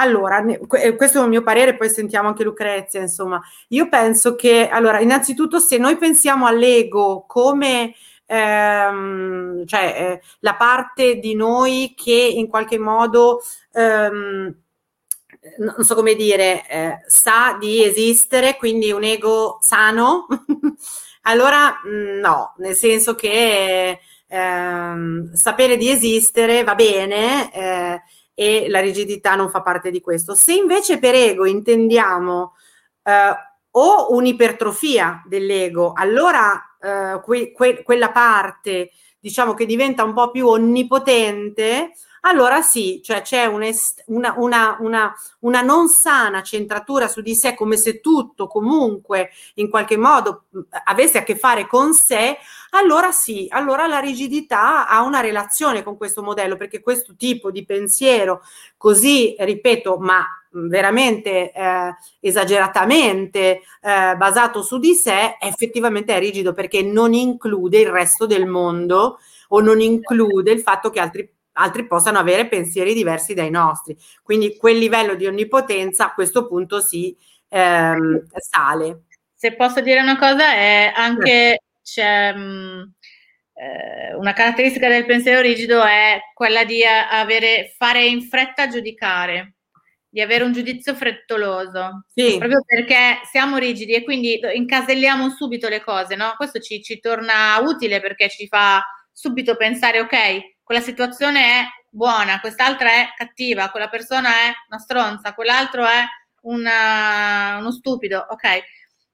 Allora, eh, questo è il mio parere, poi sentiamo anche Lucrezia, insomma. Io penso che, allora, innanzitutto se noi pensiamo all'ego come ehm, cioè, eh, la parte di noi che in qualche modo, ehm, non so come dire, eh, sa di esistere, quindi un ego sano, allora mm, no, nel senso che ehm, sapere di esistere va bene eh, e la rigidità non fa parte di questo. Se invece per ego intendiamo eh, o un'ipertrofia dell'ego, allora eh, que- que- quella parte diciamo che diventa un po' più onnipotente, allora sì, cioè c'è una, una, una, una, non sana centratura su di sé, come se tutto comunque in qualche modo avesse a che fare con sé, allora sì, allora la rigidità ha una relazione con questo modello, perché questo tipo di pensiero così, ripeto, ma veramente eh, esageratamente eh, basato su di sé, effettivamente è rigido perché non include il resto del mondo o non include il fatto che altri altri possano avere pensieri diversi dai nostri. Quindi quel livello di onnipotenza a questo punto si ehm, sale. Se posso dire una cosa, è anche c'è mh, mm, eh, una caratteristica del pensiero rigido è quella di avere, fare in fretta a giudicare di avere un giudizio frettoloso, sì. proprio perché siamo rigidi e quindi incaselliamo subito le cose, no? Questo ci, ci torna utile perché ci fa subito pensare, ok, quella situazione è buona, quest'altra è cattiva, quella persona è una stronza, quell'altro è una, uno stupido, ok?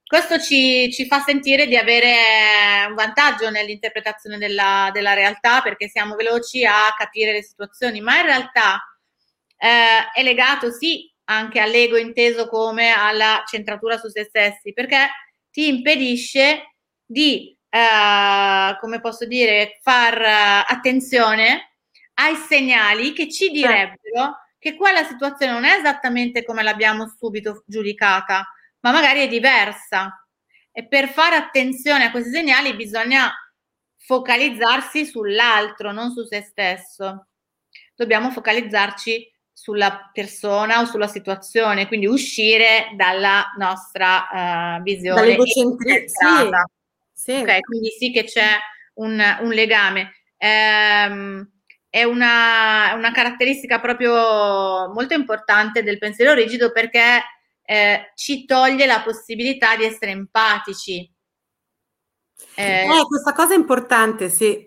Questo ci, ci, fa sentire di avere un vantaggio nell'interpretazione della, della, realtà perché siamo veloci a capire le situazioni, ma in realtà eh, è legato sì anche all'ego inteso come alla centratura su se stessi, perché ti impedisce di eh, come posso dire, far uh, attenzione ai segnali che ci direbbero che quella situazione non è esattamente come l'abbiamo subito giudicata, ma magari è diversa. E per fare attenzione a questi segnali bisogna focalizzarsi sull'altro, non su se stesso. Dobbiamo focalizzarci sulla persona o sulla situazione, quindi uscire dalla nostra uh, visione. Dall'egocentrismo. Sì. Okay, quindi sì che c'è un, un legame. Ehm, è una, una, caratteristica proprio molto importante del pensiero rigido perché eh, ci toglie la possibilità di essere empatici. Eh, eh, questa cosa è importante, sì.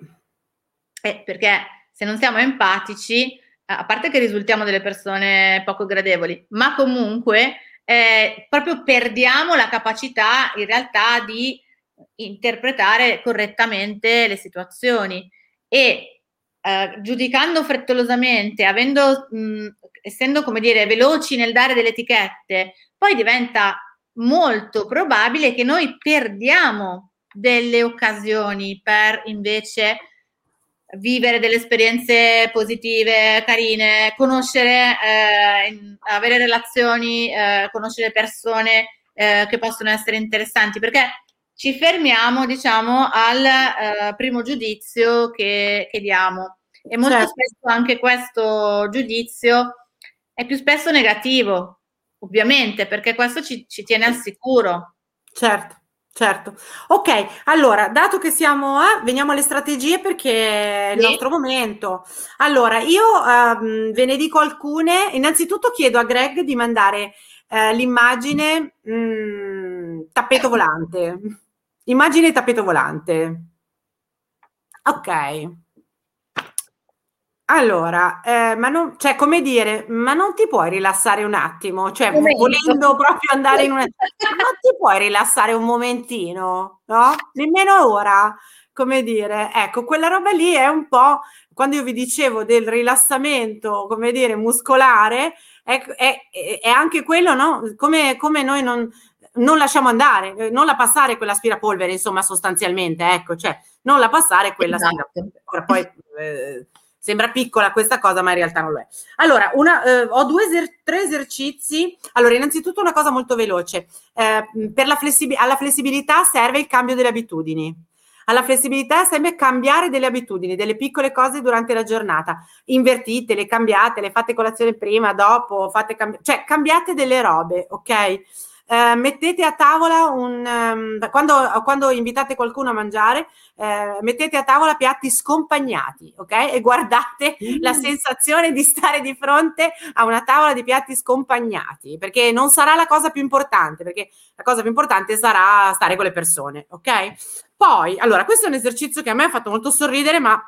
Eh, perché se non siamo empatici, a parte che risultiamo delle persone poco gradevoli, ma comunque eh, proprio perdiamo la capacità in realtà di interpretare correttamente le situazioni. E eh, giudicando frettolosamente, avendo, mh, essendo come dire veloci nel dare delle etichette, poi diventa molto probabile che noi perdiamo delle occasioni per invece vivere delle esperienze positive, carine, conoscere, eh, avere relazioni, eh, conoscere persone eh, che possono essere interessanti, perché ci fermiamo, diciamo, al eh, primo giudizio che, che, diamo. E molto certo. spesso anche questo giudizio è più spesso negativo, ovviamente, perché questo ci, ci tiene al sicuro. Certo. Certo. Ok, allora, dato che siamo a, veniamo alle strategie perché è il sì. nostro momento. Allora, io um, ve ne dico alcune. Innanzitutto chiedo a Greg di mandare uh, l'immagine mh, mm, tappeto volante. Immagine tappeto volante. Ok. Allora, eh, ma non, cioè, come dire, ma non ti puoi rilassare un attimo? Cioè, Momento. volendo proprio andare in una... non ti puoi rilassare un momentino, no? Nemmeno ora, come dire. Ecco, quella roba lì è un po', quando io vi dicevo del rilassamento, come dire, muscolare, è, è, è anche quello, no? Come, come noi non, non lasciamo andare, eh, non la passare quella aspirapolvere, insomma, sostanzialmente, ecco, cioè, non la passare quella esatto. poi... Eh, Sembra piccola questa cosa, ma in realtà non lo è. Allora, una, eh, ho due eser- tre esercizi. Allora, innanzitutto una cosa molto veloce. Eh, per la flessib- alla flessibilità serve il cambio delle abitudini. Alla flessibilità serve cambiare delle abitudini, delle piccole cose durante la giornata. Invertitele, cambiatele, fate colazione prima, dopo, fate cambi- cioè cambiate delle robe, ok? Eh, mettete a tavola un um, quando, quando, invitate qualcuno a mangiare, eh, mettete a tavola piatti scompagnati, ok? E guardate mm. la sensazione di stare di fronte a una tavola di piatti scompagnati, perché non sarà la cosa più importante, perché la cosa più importante sarà stare con le persone, ok? Poi, allora, questo è un esercizio che a me ha fatto molto sorridere, ma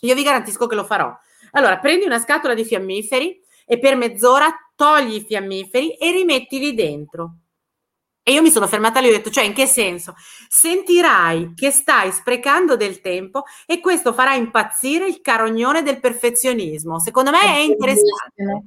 io vi garantisco che lo farò. Allora, prendi una scatola di fiammiferi e per mezz'ora togli i fiammiferi e rimettili dentro. E io mi sono fermata lì e ho detto, cioè in che senso? Sentirai che stai sprecando del tempo e questo farà impazzire il carognone del perfezionismo. Secondo me è, è interessante.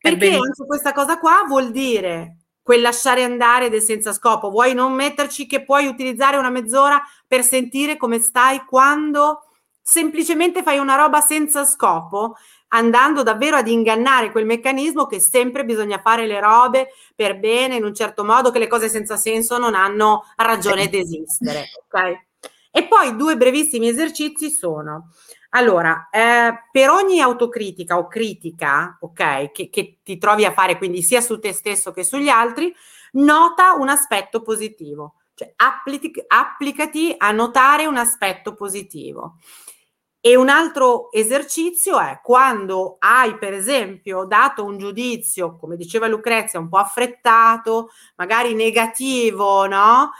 Perché anche questa cosa qua vuol dire quel lasciare andare del senza scopo. Vuoi non metterci che puoi utilizzare una mezz'ora per sentire come stai quando semplicemente fai una roba senza scopo andando davvero ad ingannare quel meccanismo che sempre bisogna fare le robe per bene, in un certo modo, che le cose senza senso non hanno ragione di esistere. Okay? E poi due brevissimi esercizi sono. Allora, eh, per ogni autocritica o critica, ok, che, che ti trovi a fare quindi sia su te stesso che sugli altri, nota un aspetto positivo, cioè applic- applicati a notare un aspetto positivo. E un altro esercizio è quando hai, per esempio, dato un giudizio, come diceva Lucrezia, un po' affrettato, magari negativo, no?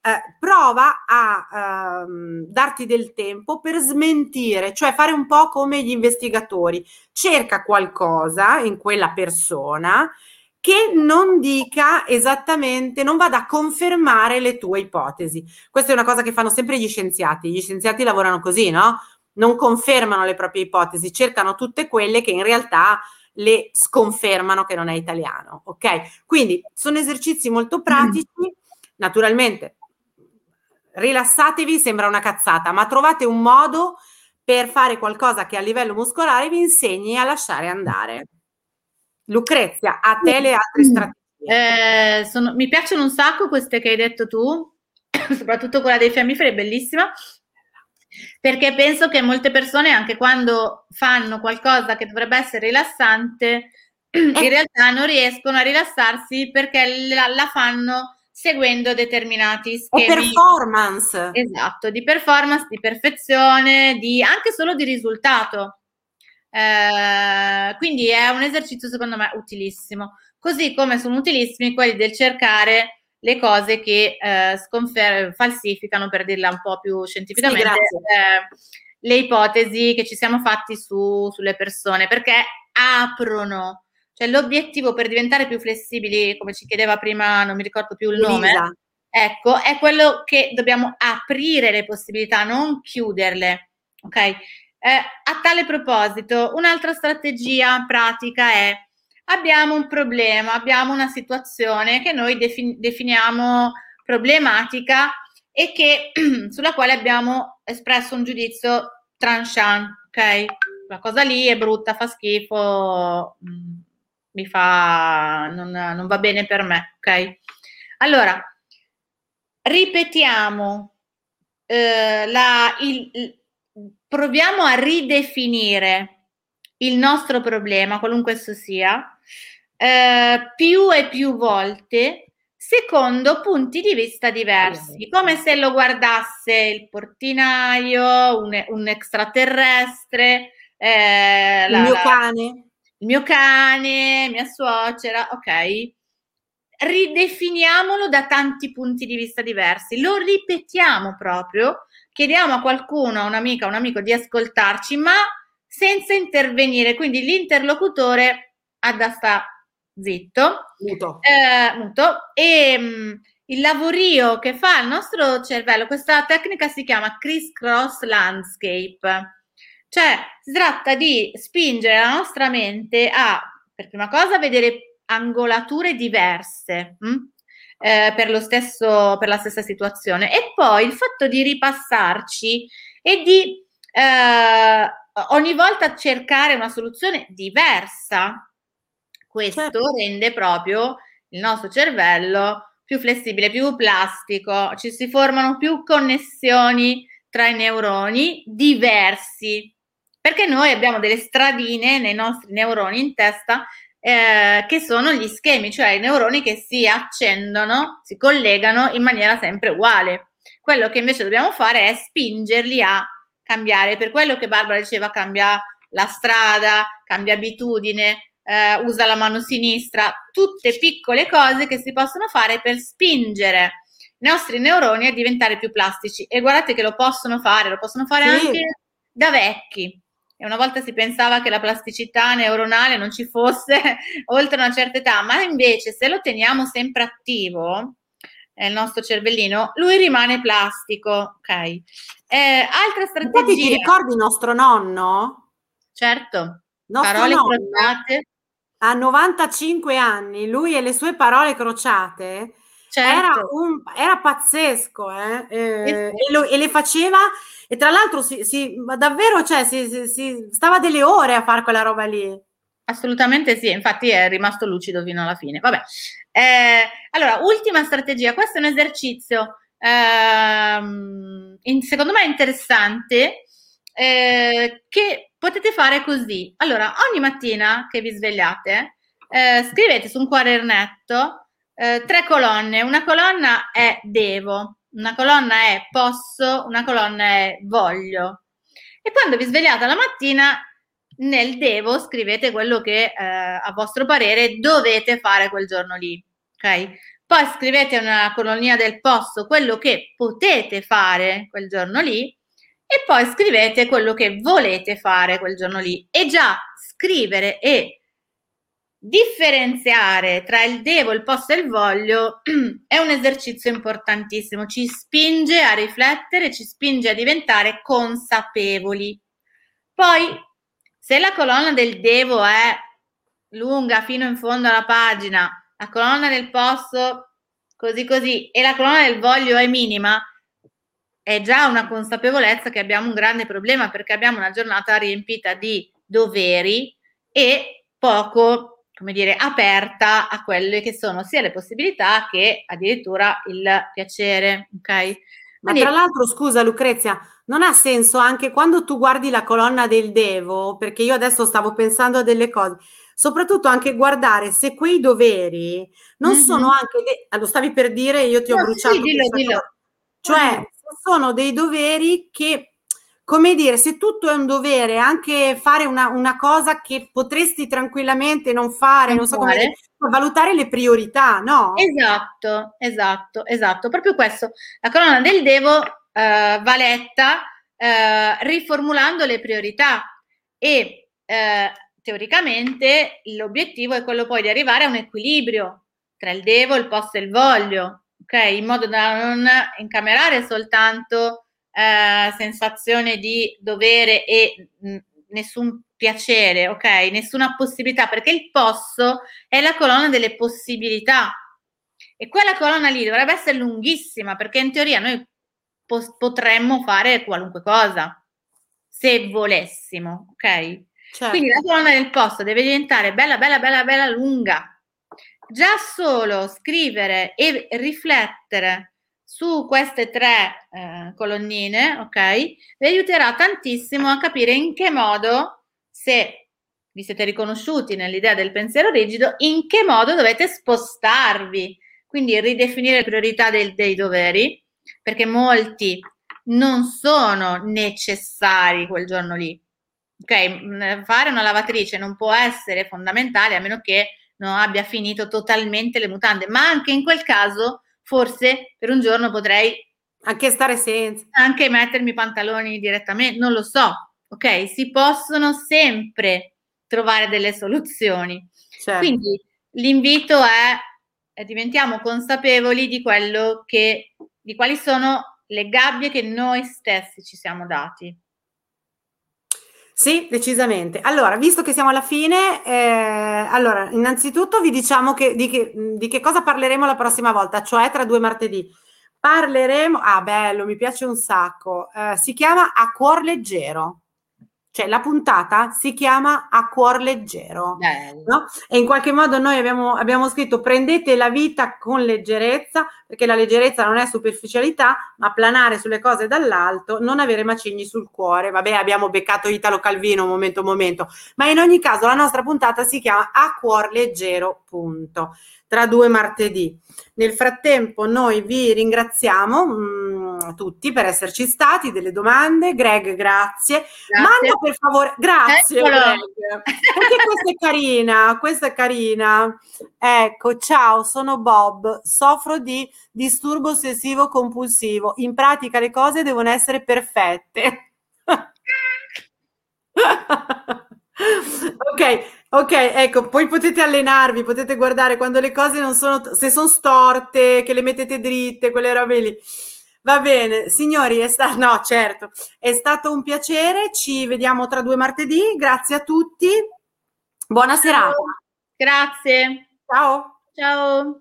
Eh, prova a ehm, darti del tempo per smentire, cioè fare un po' come gli investigatori. Cerca qualcosa in quella persona che non dica esattamente, non vada a confermare le tue ipotesi. Questa è una cosa che fanno sempre gli scienziati. Gli scienziati lavorano così, no? Non confermano le proprie ipotesi, cercano tutte quelle che in realtà le sconfermano che non è italiano, ok? Quindi sono esercizi molto pratici, naturalmente rilassatevi, sembra una cazzata, ma trovate un modo per fare qualcosa che a livello muscolare vi insegni a lasciare andare. Lucrezia, a te le altre strategie. Eh, sono, mi piacciono un sacco queste che hai detto tu, soprattutto quella dei fiammiferi, è bellissima, perché penso che molte persone, anche quando fanno qualcosa che dovrebbe essere rilassante, in realtà non riescono a rilassarsi perché la, la fanno seguendo determinati schemi. O performance. Esatto, di performance, di perfezione, di, anche solo di risultato. Eh, quindi è un esercizio secondo me utilissimo, così come sono utilissimi quelli del cercare le cose che eh, sconfer- falsificano, per dirla un po' più scientificamente, sì, eh, le ipotesi che ci siamo fatti su, sulle persone, perché aprono cioè l'obiettivo per diventare più flessibili, come ci chiedeva prima, non mi ricordo più il nome, ecco, è quello che dobbiamo aprire le possibilità, non chiuderle. Ok? Eh, a tale proposito, un'altra strategia pratica è abbiamo un problema, abbiamo una situazione che noi defin- definiamo problematica e che, sulla quale abbiamo espresso un giudizio tranchant, ok? La cosa lì è brutta, fa schifo, mm, mi fa, non, non va bene per me, ok? Allora, ripetiamo, eh, la, il, il, proviamo a ridefinire il nostro problema, qualunque esso sia, eh, più e più volte secondo punti di vista diversi, come se lo guardasse il portinaio, un, un extraterrestre, eh, il la, mio cane. il mio cane, mia suocera, ok? Ridefiniamolo da tanti punti di vista diversi, lo ripetiamo proprio, chiediamo a qualcuno, a un'amica, a un amico di ascoltarci, ma senza intervenire, quindi l'interlocutore ha da sta zitto, muto, eh, muto e mh, mm, il lavorio che fa il nostro cervello, questa tecnica si chiama criss cross landscape cioè, si tratta di spingere la nostra mente a, per prima cosa, vedere angolature diverse mh? Hm? Eh, per, lo stesso, per la stessa situazione e poi il fatto di ripassarci e di eh, ogni volta cercare una soluzione diversa. Questo certo. rende proprio il nostro cervello più flessibile, più plastico, ci si formano più connessioni tra i neuroni diversi perché noi abbiamo delle stradine nei nostri neuroni in testa eh, che sono gli schemi, cioè i neuroni che si accendono, si collegano in maniera sempre uguale. Quello che invece dobbiamo fare è spingerli a cambiare. Per quello che Barbara diceva, cambia la strada, cambia abitudine, eh, usa la mano sinistra, tutte piccole cose che si possono fare per spingere i nostri neuroni a diventare più plastici. E guardate che lo possono fare, lo possono fare sì. anche da vecchi e una volta si pensava che la plasticità neuronale non ci fosse oltre una certa età, ma invece se lo teniamo sempre attivo, il nostro cervellino, lui rimane plastico, ok? Eh, altra strategia. Infatti ti ricordi nostro nonno? Certo, nostro parole nonno crociate. A 95 anni, lui e le sue parole crociate Certo. Era, un, era, pazzesco, eh? Eh, e, lo, e, le faceva, e tra l'altro si, si, davvero cioè, si, si, stava delle ore a fare quella roba lì. Assolutamente sì, infatti è rimasto lucido fino alla fine. Vabbè, eh, allora, ultima strategia, questo è un esercizio ehm, in, secondo me interessante eh, che potete fare così. Allora, ogni mattina che vi svegliate, eh, scrivete su un quadernetto eh, tre colonne. Una colonna è devo, una colonna è posso, una colonna è voglio. E quando vi svegliate la mattina, nel devo scrivete quello che eh, a vostro parere dovete fare quel giorno lì. Ok? Poi scrivete una colonia del posso, quello che potete fare quel giorno lì, e poi scrivete quello che volete fare quel giorno lì. E già scrivere e Differenziare tra il devo, il posso e il voglio è un esercizio importantissimo, ci spinge a riflettere, ci spinge a diventare consapevoli. Poi, se la colonna del devo è lunga fino in fondo alla pagina, la colonna del posso così così e la colonna del voglio è minima, è già una consapevolezza che abbiamo un grande problema perché abbiamo una giornata riempita di doveri e poco, come dire, aperta a quelle che sono sia le possibilità che addirittura il piacere, ok? Ma Quindi, tra l'altro, scusa Lucrezia, non ha senso anche quando tu guardi la colonna del Devo, perché io adesso stavo pensando a delle cose, soprattutto anche guardare se quei doveri non mm-hmm. sono anche, de- lo stavi per dire, io ti ho no, bruciato. Sì, dillo, dillo. Cioè, sono dei doveri che, come dire, se tutto è un dovere, anche fare una, una cosa che potresti tranquillamente non fare, non, so come dire, valutare le priorità, no? Esatto, esatto, esatto. Proprio questo. La colonna del Devo eh, va letta eh, riformulando le priorità e eh, teoricamente l'obiettivo è quello poi di arrivare a un equilibrio tra il devo, il posso e il voglio, ok? In modo da non incamerare soltanto eh, sensazione di dovere e mh, nessun piacere, ok? Nessuna possibilità, perché il posso è la colonna delle possibilità. E quella colonna lì dovrebbe essere lunghissima, perché in teoria noi po- potremmo fare qualunque cosa, se volessimo, ok? Certo. Quindi la colonna del posto deve diventare bella, bella, bella, bella lunga, già solo scrivere e riflettere su queste tre eh, colonnine, ok, vi aiuterà tantissimo a capire in che modo, se vi siete riconosciuti nell'idea del pensiero rigido, in che modo dovete spostarvi, quindi ridefinire le priorità del, dei doveri, perché molti non sono necessari quel giorno lì. Ok, fare una lavatrice non può essere fondamentale a meno che non abbia finito totalmente le mutande, ma anche in quel caso forse per un giorno potrei anche stare senza, anche mettermi i pantaloni direttamente, non lo so, ok? Si possono sempre trovare delle soluzioni. Certo. Quindi l'invito è, è diventiamo consapevoli di quello che, di quali sono le gabbie che noi stessi ci siamo dati. Sì, decisamente. Allora, visto che siamo alla fine, eh, allora, innanzitutto vi diciamo che, di, che, di che cosa parleremo la prossima volta, cioè tra due martedì. Parleremo, ah bello, mi piace un sacco, eh, si chiama A Cuor Leggero cioè la puntata si chiama A cuor leggero no? e in qualche modo noi abbiamo, abbiamo, scritto prendete la vita con leggerezza perché la leggerezza non è superficialità ma planare sulle cose dall'alto non avere macigni sul cuore. Vabbè abbiamo beccato Italo Calvino momento momento. Ma in ogni caso la nostra puntata si chiama A cuor leggero punto tra due martedì. Nel frattempo noi vi ringraziamo mh, mm, tutti per esserci stati, delle domande. Greg, grazie. grazie. Manda per favore, grazie Eccolo. Greg. Perché questa è carina, questa è carina. Ecco, ciao, sono Bob, soffro di disturbo ossessivo compulsivo. In pratica le cose devono essere perfette. ok, Ok, ecco, poi potete allenarvi, potete guardare quando le cose non sono, se sono storte, che le mettete dritte, quelle robe lì. Va bene, signori, è stato, no, certo, è stato un piacere, ci vediamo tra due martedì, grazie a tutti, buona serata. Grazie. Ciao. Ciao.